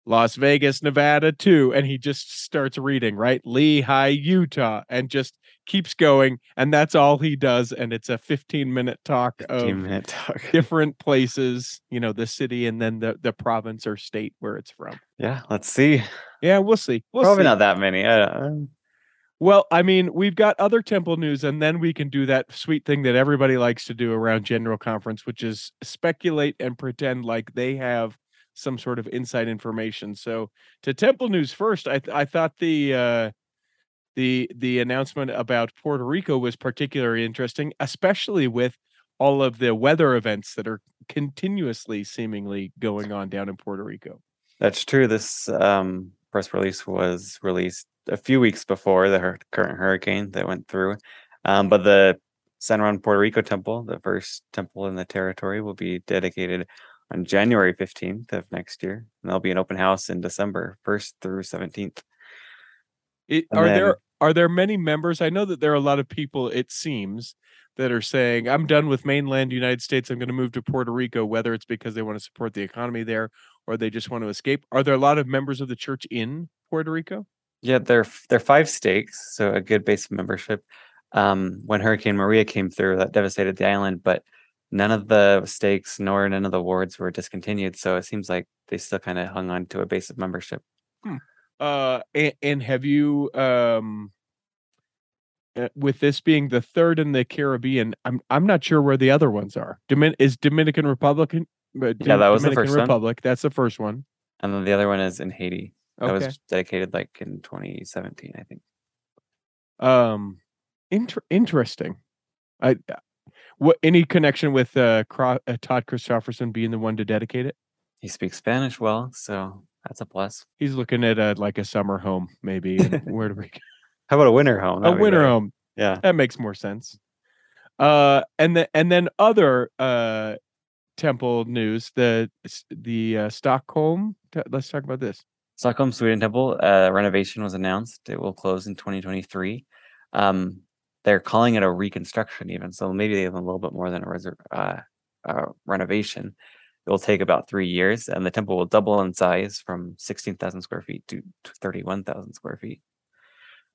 Las Vegas, Nevada, two, and he just starts reading right, Lehi, Utah, and just keeps going, and that's all he does. And it's a 15 minute talk 15 of minute talk. different places, you know, the city and then the the province or state where it's from. Yeah, let's see. Yeah, we'll see. We'll Probably see. not that many. I don't, Well, I mean, we've got other temple news, and then we can do that sweet thing that everybody likes to do around general conference, which is speculate and pretend like they have some sort of inside information. So, to temple news first, I th- I thought the uh, the the announcement about Puerto Rico was particularly interesting, especially with all of the weather events that are continuously seemingly going on down in Puerto Rico. That's true. This um, press release was released a few weeks before the hur- current hurricane that went through. Um, but the San Juan Puerto Rico temple, the first temple in the territory, will be dedicated on January 15th of next year. And there'll be an open house in December 1st through 17th. It, are then- there are there many members? I know that there are a lot of people. It seems that are saying, "I'm done with mainland United States. I'm going to move to Puerto Rico." Whether it's because they want to support the economy there or they just want to escape. Are there a lot of members of the church in Puerto Rico? Yeah, they're they're five stakes, so a good base of membership. Um, when Hurricane Maria came through, that devastated the island, but none of the stakes nor none of the wards were discontinued. So it seems like they still kind of hung on to a base of membership. Uh, and, and have you um, uh, with this being the third in the Caribbean? I'm I'm not sure where the other ones are. Domin- is Dominican Republican? uh, Yeah, that was the Dominican first one. Republic. That's the first one. And then the other one is in Haiti. That was dedicated like in 2017, I think. Um, inter- interesting. I uh, what any connection with uh, Cro- uh Todd Christofferson being the one to dedicate it? He speaks Spanish well, so that's a plus. He's looking at a like a summer home, maybe. Where do we? How about a winter home? A That'd be winter better. home. Yeah. That makes more sense. Uh, and then and then other uh temple news. The the uh, Stockholm. Let's talk about this. Stockholm Sweden Temple uh, renovation was announced. It will close in 2023. Um, they're calling it a reconstruction, even so. Maybe they have a little bit more than a reser- uh, uh, renovation. It will take about three years, and the temple will double in size from 16,000 square feet to to 31,000 square feet.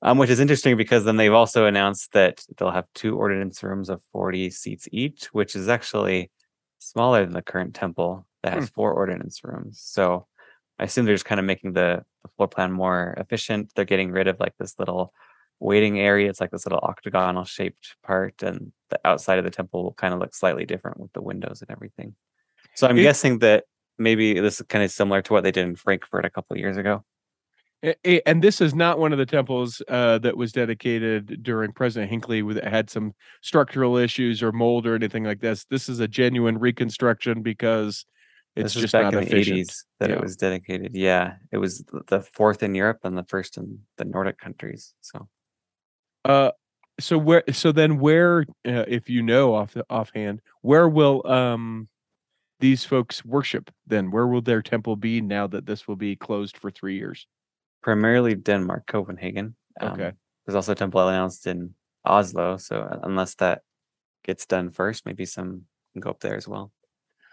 Um, which is interesting because then they've also announced that they'll have two ordinance rooms of 40 seats each, which is actually smaller than the current temple that has four ordinance rooms. So I assume they're just kind of making the, the floor plan more efficient. They're getting rid of like this little waiting area. It's like this little octagonal shaped part, and the outside of the temple will kind of look slightly different with the windows and everything. So I'm It- guessing that maybe this is kind of similar to what they did in Frankfurt a couple years ago. A- And this is not one of the temples uh, that was dedicated during President Hinckley with had some structural issues or mold or anything like this. This is a genuine reconstruction because it's this is just back in the 80s that Yeah. it was dedicated. Yeah, it was the fourth in Europe and the first in the Nordic countries. So Uh, so where? So then, where? Uh, if you know off the offhand, where will um these folks worship? Then where will their temple be now that this will be closed for three years? primarily Denmark, Copenhagen. Um, Okay. There's also a temple announced in Oslo. So uh, unless that gets done first, maybe some can go up there as well.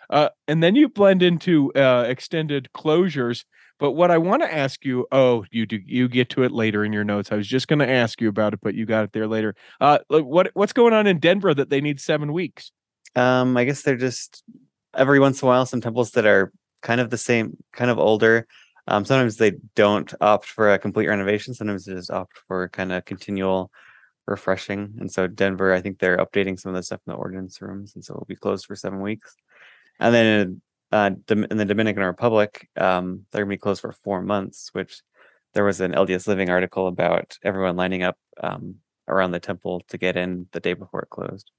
Uh, and then you blend into uh, extended closures. But what I want to ask you, oh, you do you get to it later in your notes. I was just going to ask you about it, but you got it there later. Uh, what what's going on in Denver that they need seven weeks? Um, I guess they're just every once in a while some temples that are kind of the same, kind of older. Um, sometimes they don't opt for a complete renovation. Sometimes they just opt for kind of continual refreshing. And so Denver, I think they're updating some of the stuff in the ordinance rooms, and so it'll be closed for seven weeks. And then in, uh, in the Dominican Republic, um, they're gonna be closed for four months, which there was an LDS Living article about everyone lining up um, around the temple to get in the day before it closed.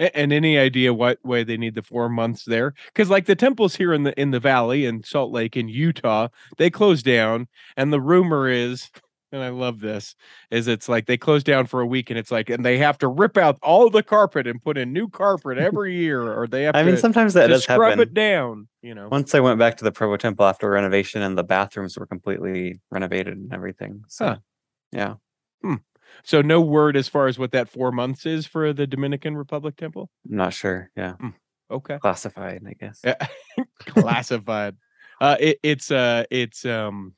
A- And any idea what way they need the four months there? Because like the temples here in the in the valley in Salt Lake in Utah, they closed down, and the rumor is, and I love this, is it's like they close down for a week, and it's like, and they have to rip out all the carpet and put in new carpet every year, or they have I to. mean, sometimes that does scrub happen. it down. You know, Once I went back to the Provo Temple after renovation, and the bathrooms were completely renovated and everything. So, Huh. yeah, so no word as far as what that four months is for the Dominican Republic temple. I'm not sure. Yeah, Okay. classified, I guess. Yeah. classified uh it, it's uh it's um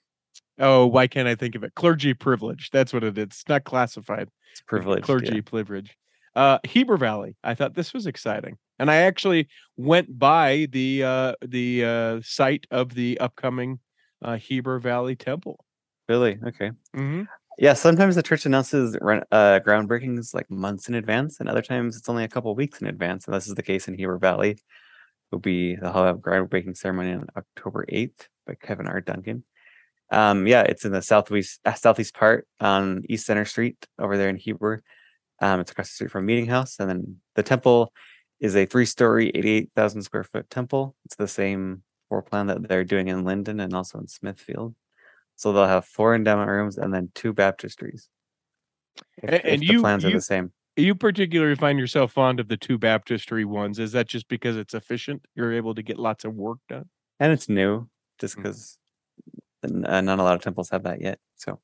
oh why can't i think of it clergy privilege that's what it is it's not classified It's privileged. clergy yeah. privilege uh heber valley i thought this was exciting and i actually went by the uh the uh site of the upcoming uh heber valley temple Really? Okay. mm-hmm. Yeah, sometimes the church announces uh, groundbreakings like months in advance, and other times it's only a couple weeks in advance. And this is the case in Heber Valley. Will be the will have groundbreaking ceremony on October eighth by Kevin R. Duncan. Um, yeah, it's in the southwest uh, southeast part on East Center Street over there in Heber. Um, it's across the street from Meeting House, and then the temple is a three-story, eighty-eight thousand square foot temple. It's the same floor plan that they're doing in Lindon and also in Smithfield. So they'll have four endowment rooms and then two baptistries. If, A- if and the you- plans are the same. you particularly find yourself fond of the two baptistry ones is that just because it's efficient you're able to get lots of work done And it's new, just Mm. Because uh, not a lot of temples have that yet. So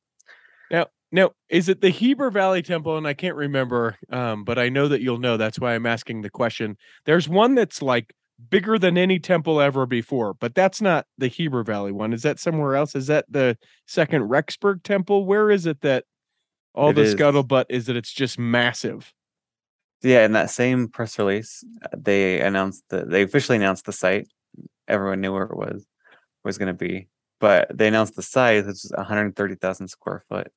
Now, now, is it the Heber Valley Temple? And I can't remember, um, but I know that you'll know. That's why I'm asking the question. There's one that's like bigger than any temple ever before, but that's not the Heber Valley one. Is that somewhere else? Is that the second Rexburg Temple? Where is it that all It the is- scuttlebutt is that it's just massive? yeah, in that same press release, uh, they announced that they officially announced the site. Everyone knew where it was was going to be, but they announced the size, which is 130,000 square foot,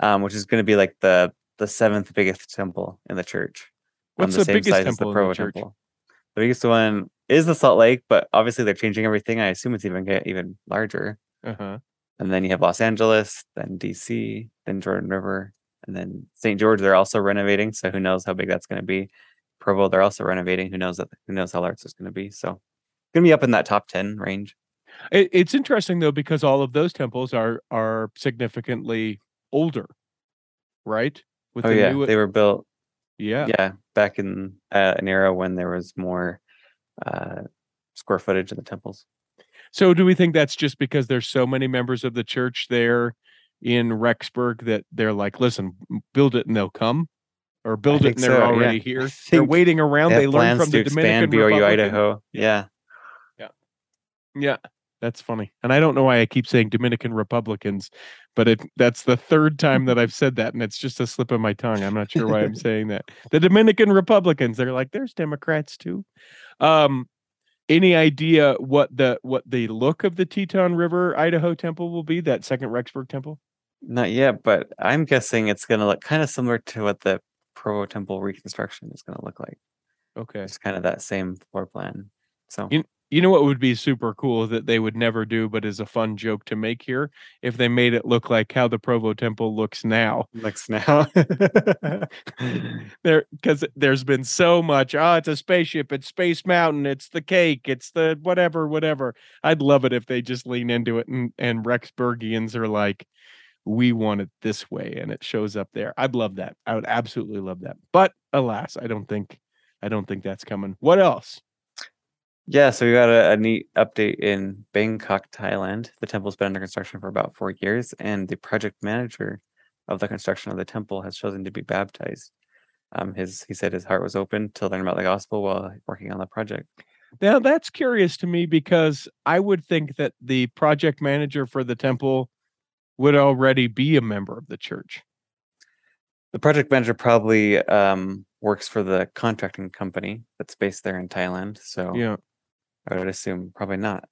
um, which is going to be like the the seventh biggest temple in the church. What's the biggest size as temple in the church? The biggest one is the Salt Lake, but obviously they're changing everything. I assume it's even get even larger. Uh huh. And then you have Los Angeles, then DC, then Jordan River, and then St. George. They're also renovating, so who knows how big that's going to be. Provo, they're also renovating. Who knows that? Who knows how large it's going to be? So, going to be up in that top ten range. It, it's interesting though because all of those temples are are significantly older, right? With oh the yeah, new- they were built. yeah. Yeah, back in uh, an era when there was more uh, square footage in the temples. So do we think that's just because there's so many members of the church there in Rexburg that they're like, listen, build it and they'll come, or build it and they're so, already I here. They're waiting around. They They, learn from the Dominican BYU Republic. Idaho. Yeah, Yeah, that's funny. And I don't know why I keep saying Dominican Republicans, but it that's the third time that I've said that, and it's just a slip of my tongue. I'm not sure why I'm saying that. The Dominican Republicans, they're like, there's Democrats too. Um, any idea what the what the look of the Teton River Idaho temple will be? That second Rexburg temple? not yet, but I'm guessing it's going to look kind of similar to what the Provo Temple reconstruction is going to look like. Okay. It's kind of that same floor plan. So You, you know what would be super cool that they would never do, but is a fun joke to make here if they made it look like how the Provo Temple looks now. looks now. there because there's been so much oh it's a spaceship it's space mountain it's the cake it's the whatever whatever. I'd love it if they just lean into it and and rexburgians are like we want it this way and it shows up there. I'd love that. I would absolutely love that. But alas i don't think i don't think that's coming. What else Yeah, so we got a, a neat update in Bangkok, Thailand. The temple's been under construction for about four years, and the project manager of the construction of the temple has chosen to be baptized. Um, his he said his heart was open to learn about the gospel while working on the project. now that's curious to me because i would think that the project manager for the temple would already be a member of the church The project manager probably um, works for the contracting company that's based there in Thailand. So yeah I would assume probably not.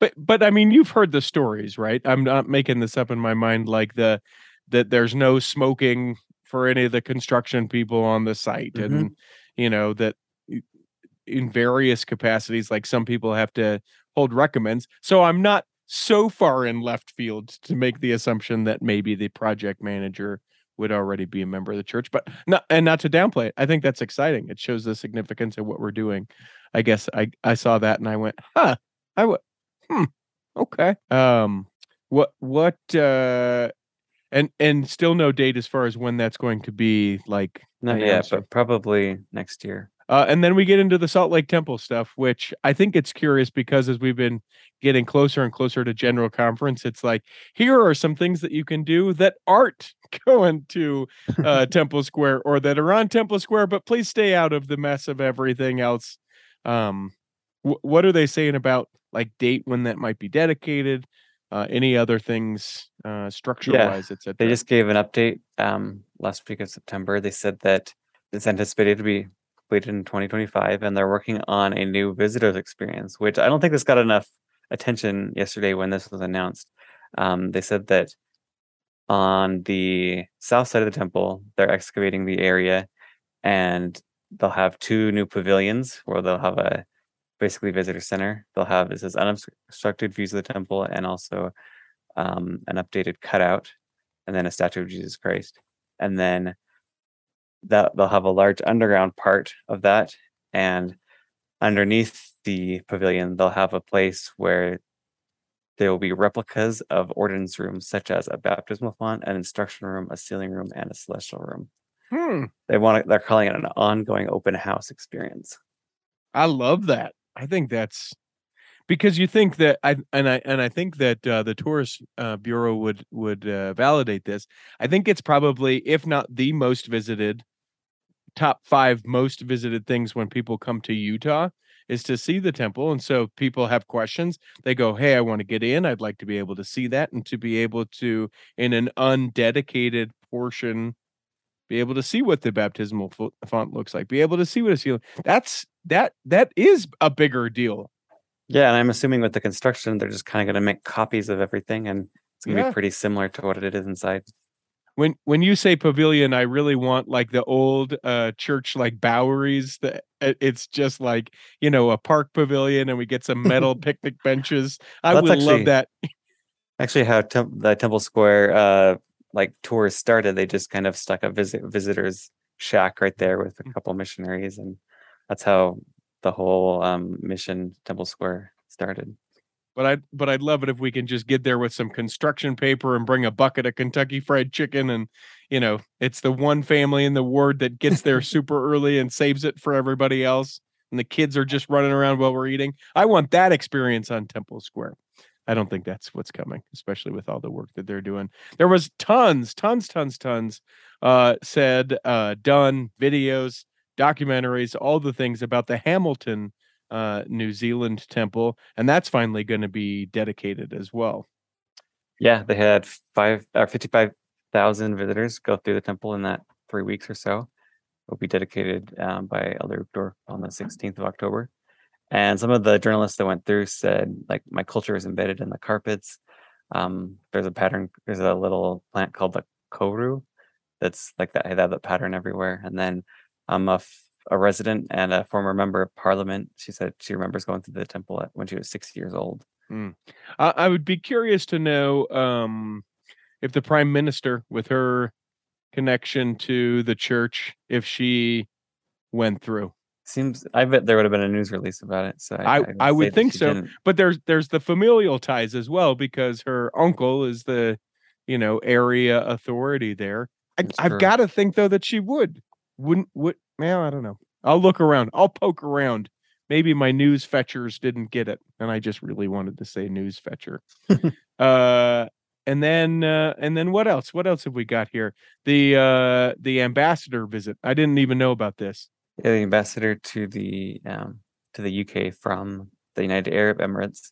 but but I mean, you've heard the stories, right? I'm not making this up in my mind. Like the that there's no smoking for any of the construction people on the site Mhm. and you know that in various capacities like some people have to hold recommends so i'm not so far in left field to make the assumption that maybe the project manager would already be a member of the church but not and not to downplay it i think that's exciting it shows the significance of what we're doing i guess i i saw that and i went huh i would hmm okay um what what uh and and still no date as far as when that's going to be like Not yet, but probably next year. uh, and then we get into the Salt Lake Temple stuff, which I think it's curious because as we've been getting closer and closer to General Conference, it's like here are some things that you can do that aren't going to uh, Temple Square or that are on Temple Square, but please stay out of the mess of everything else. Um, wh- what are they saying about like date when that might be dedicated? Uh, any other things uh, structural wise, etc. They just gave an update um, last week of September. They said that it's anticipated to be completed in 2025, and they're working on a new visitors experience, which I don't think this got enough attention yesterday when this was announced. Um, they said that on the south side of the temple, they're excavating the area, and they'll have two new pavilions where they'll have a basically visitor center. They'll have this is unobstructed views of the temple and also um, an updated cutout, and then a statue of Jesus Christ, and then that they'll have a large underground part of that, and underneath the pavilion they'll have a place where there will be replicas of ordinance rooms such as a baptismal font, an instruction room, a sealing room, and a celestial room. Hmm. They want to, they're calling it an ongoing open house experience. I love that. I think that's because you think that I and I and I think that uh, the tourist uh, bureau would would uh, validate this. I think it's probably if not the most visited top 5 most visited things when people come to Utah is to see the temple and so people have questions they go hey I want to get in I'd like to be able to see that and to be able to in an undedicated portion be able to see what the baptismal fo- font looks like be able to see what a seal that's that that is a bigger deal Yeah, and I'm assuming with the construction, they're just kind of going to make copies of everything, and it's going to Yeah. be pretty similar to what it is inside. when when you say pavilion i really want like the old uh church like boweries that it's just like you know a park pavilion and we get some metal picnic benches i That's would actually- love that Actually, how Tem- the Temple Square uh like tours started, they just kind of stuck a visit visitors shack right there with Mm. a couple missionaries, and that's how the whole um mission Temple Square started. but i'd but i'd love it if we can just get there with some construction paper and bring a bucket of kentucky fried chicken and you know it's the one family in the ward that gets there super early and saves it for everybody else and the kids are just running around while we're eating i want that experience on temple square I don't think that's what's coming, especially with all the work that they're doing. There was tons, tons, tons, tons uh, said, uh, done videos, documentaries, all the things about the Hamilton, uh, New Zealand temple, and that's finally going to be dedicated as well. Yeah, they had five or fifty-five thousand visitors go through the temple in that three weeks or so. It Will be dedicated um, by Elder Uchtdorf on the sixteenth of October. And some of the journalists that went through said, like, my culture is embedded in the carpets. Um, there's a pattern. There's a little plant called the koru, that's like that. They have that pattern everywhere. And then um, a, f- a resident and a former member of parliament. She said she remembers going to the temple at, when she was six years old. Mm. I, I would be curious to know um, if the prime minister, with her connection to the church, if she went through. Seems I bet there would have been a news release about it. So I, would I say would think so, didn't. but there's there's the familial ties as well because her uncle is the you know area authority there. I, That's I've got to think though that she would wouldn't would well I don't know. I'll look around. I'll poke around. Maybe my news fetchers didn't get it, and I just really wanted to say news fetcher. uh, and then uh, and then what else? What else have we got here? The uh, the ambassador visit. I didn't even know about this. The ambassador to the um, to the UK from the United Arab Emirates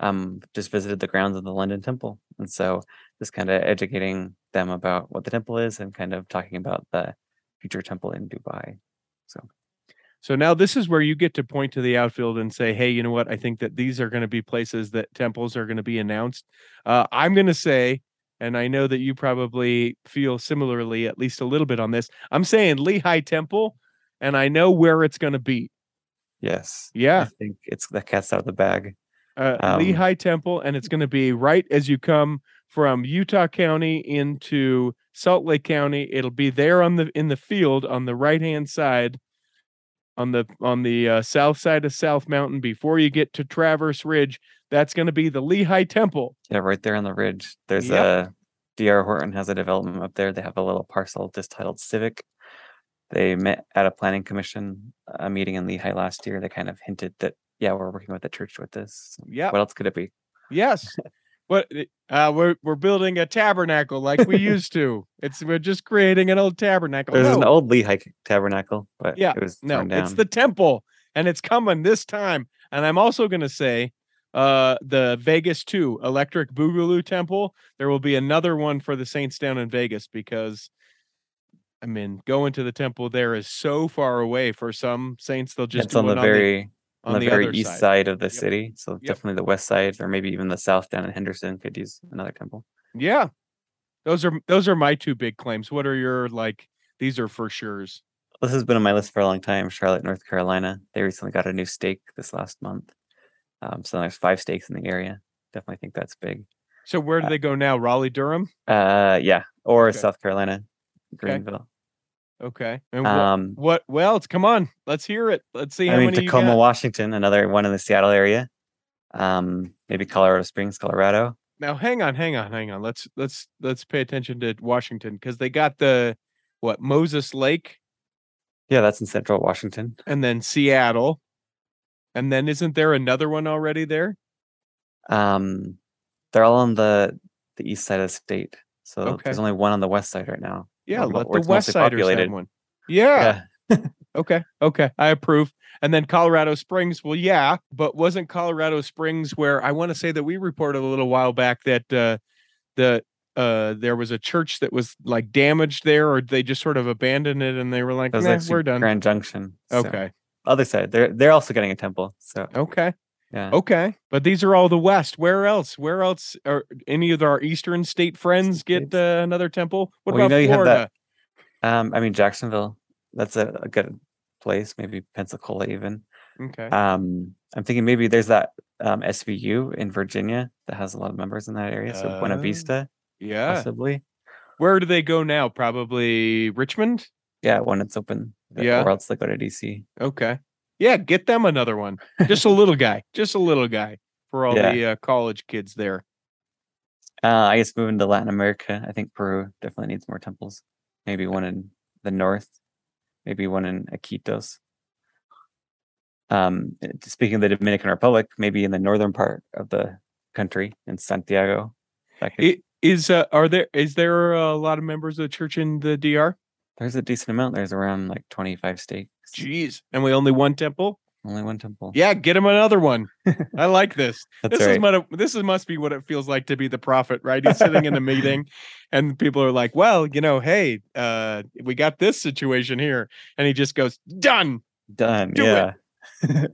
um, just visited the grounds of the London Temple, and so just kind of educating them about what the temple is and kind of talking about the future temple in Dubai. So So now this is where you get to point to the outfield and say, "Hey, you know what? I think that these are going to be places that temples are going to be announced." Uh, I'm going to say and I know that you probably feel similarly, at least a little bit on this. I'm saying Lehi Temple, and I know where it's going to be. Yes. Yeah. I think it's the cat's out of the bag. Uh, Um, Lehi Temple, and it's going to be right as you come from Utah County into Salt Lake County. It'll be there on the in the field on the right hand side, on the on the uh, south side of South Mountain before you get to Traverse Ridge. That's going to be the Lehi Temple. Yeah, right there on the ridge. There's Yep. a DR Horton has a development up there. They have a little parcel just titled Civic. They met at a planning commission a meeting in Lehi last year. They kind of hinted that yeah, we're working with the church with this. Yeah. What else could it be? Yes. What uh, we're we're building a tabernacle like we used to. It's we're just creating an old tabernacle. There's an old Lehi tabernacle, but yeah it was no down. it's the temple and it's coming this time and i'm also going to say uh the vegas 2 electric boogaloo temple there will be another one for the saints down in vegas because i mean going to the temple there is so far away for some saints they'll just it's on the one very on on the, the very east side. side. of the Yep. city. So Yep. definitely the west side, or maybe even the south down in Henderson could use another temple. yeah those are those are my two big claims what are your like these are for sure's This has been on my list for a long time. Charlotte, North Carolina. They recently got a new stake this last month. Um, so there's five stakes in the area. Definitely think that's big. so where do they go now raleigh durham Uh, yeah, or Okay. South Carolina, Greenville. okay and Um, what well it's come on let's hear it let's see how I mean Tacoma. Washington, another one in the Seattle area. Um, maybe Colorado Springs, Colorado. now hang on hang on hang on let's let's let's pay attention to washington because they got the what moses lake Yeah, that's in Central Washington. and then seattle and then isn't there another one already there Um, they're all on the the east side of the state. So Okay. there's only one on the west side right now. Yeah mo- let the west siders have one yeah, Yeah. okay okay i approve and then colorado springs well yeah but wasn't colorado springs where i want to say that we reported a little while back that uh the uh there was a church that was like damaged there or they just sort of abandoned it and they were like nah, we're done Grand Junction. so- okay Other side. They're they're also getting a temple. So okay yeah. Okay, but these are all the West. Where else? Where else are any of our Eastern state friends get uh, another temple? What Well, about know you have Florida? Um, I mean Jacksonville. That's a, a good place. Maybe Pensacola even. Okay, Um, I'm thinking maybe there's that um, SVU in Virginia that has a lot of members in that area. So Buena Oh, Vista, yeah. possibly. Where do they go now? Probably Richmond. Yeah, when it's open. uh, Yeah. Or else they go to DC. Okay, yeah, get them another one. Just a little guy. Just a little guy for all Yeah. the uh, college kids there. Uh, I guess moving to Latin America, I think Peru definitely needs more temples. Maybe one in the north, maybe one in Iquitos. Um, speaking of the Dominican Republic, maybe in the northern part of the country in Santiago. That could, It is. Uh, are there? Is there a lot of members of the church in the DR? there's a decent amount. There's around like 25 stakes. Jeez, and we only one temple. Only one temple. Yeah, get him another one. I like this. That's this is what it, this is must be what it feels like to be the prophet, right? He's sitting in a meeting, and people are like, "Well, you know, hey, uh, we got this situation here," and he just goes, "Done." Done. Do yeah.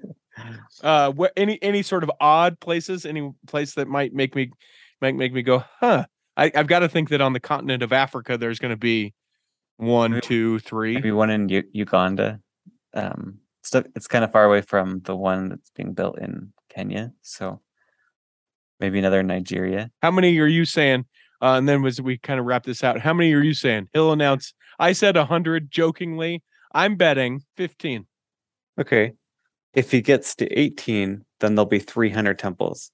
Uh, what any any sort of odd places? Any place that might make me make make me go, "Huh." I, I've got to think that on the continent of Africa, there's going to be one, two, three. Maybe- Maybe one in U- Uganda. Um, it's, it's kind of far away from the one that's being built in Kenya. So maybe another Nigeria. How many are you saying? Uh, and then as we kind of wrap this out, how many are you saying? He'll announce. I said hundred jokingly. I'm betting fifteen. Okay. If he gets to 18, then there'll be 300 temples.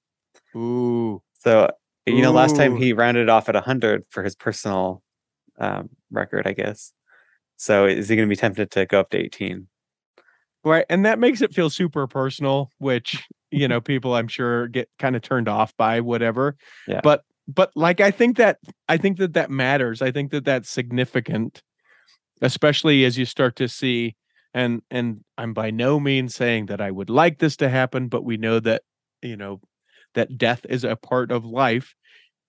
Ooh, So, you know, last time he rounded off at 100 for his personal um, record, I guess. So is he going to be tempted to go up to 18? Right. And that makes it feel super personal, which you mm-hmm. know people I'm sure get kind of turned off by whatever. Yeah. But but like I think that I think that that matters. I think that that's significant, especially as you start to see. And and I'm by no means saying that I would like this to happen, but we know that you know that death is a part of life.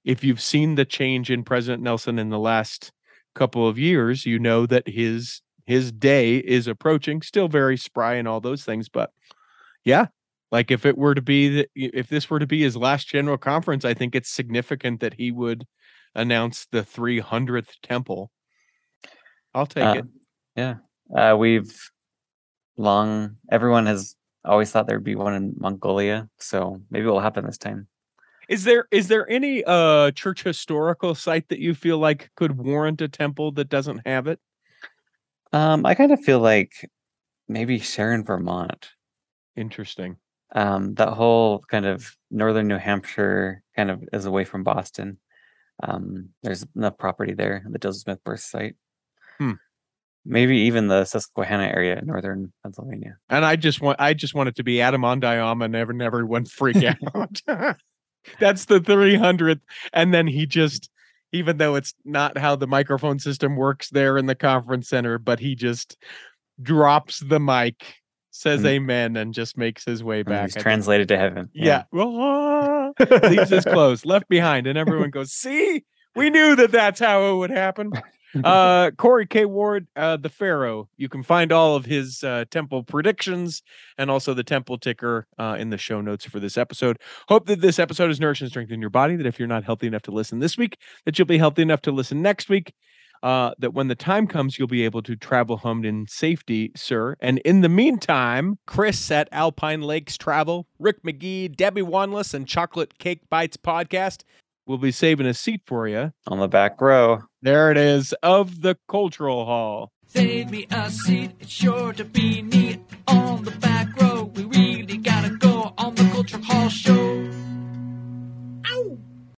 If you've seen the change in President Nelson in the last couple of years, you know that his his day is approaching. Still very spry and all those things, but yeah, like if it were to be that if this were to be his last general conference, I think it's significant that he would announce the 300th temple. I'll take Uh, it. Yeah. Uh, we've long, everyone has always thought there'd be one in Mongolia. So maybe it will happen this time. Is there is there any uh church historical site that you feel like could warrant a temple that doesn't have it? Um, I kind of feel like maybe Sharon, Vermont. Interesting. Um, that whole kind of northern New Hampshire kind of is away from Boston. Um, there's enough property there, the Joseph Smith birth site. Hmm. Maybe even the Susquehanna area in northern Pennsylvania. And I just want I just want it to be Adam-ondi-Ahman, never never one freak out. That's the 300th. And then he just, even though it's not how the microphone system works there in the conference center, but he just drops the mic, says And- amen, and just makes his way And back. he's translated to heaven. Yeah. Ah, leaves his clothes left behind, and everyone goes, "See, we knew that that's how it would happen." Uh, Corey K. Ward, uh, the Pharaoh. You can find all of his uh, temple predictions and also the temple ticker uh, in the show notes for this episode. Hope that this episode has nourished and strengthened your body. That if you're not healthy enough to listen this week, that you'll be healthy enough to listen next week. Uh, that when the time comes, you'll be able to travel home in safety, sir. And in the meantime, Chris at Alpine Lakes Travel, Rick McGee, Debbie Wanless, and Chocolate Cake Bites podcast We'll be saving a seat for you on the back row. There it is of the Cultural Hall. Save me a seat. It's sure to be neat on the back row. We really gotta go on the Cultural Hall show.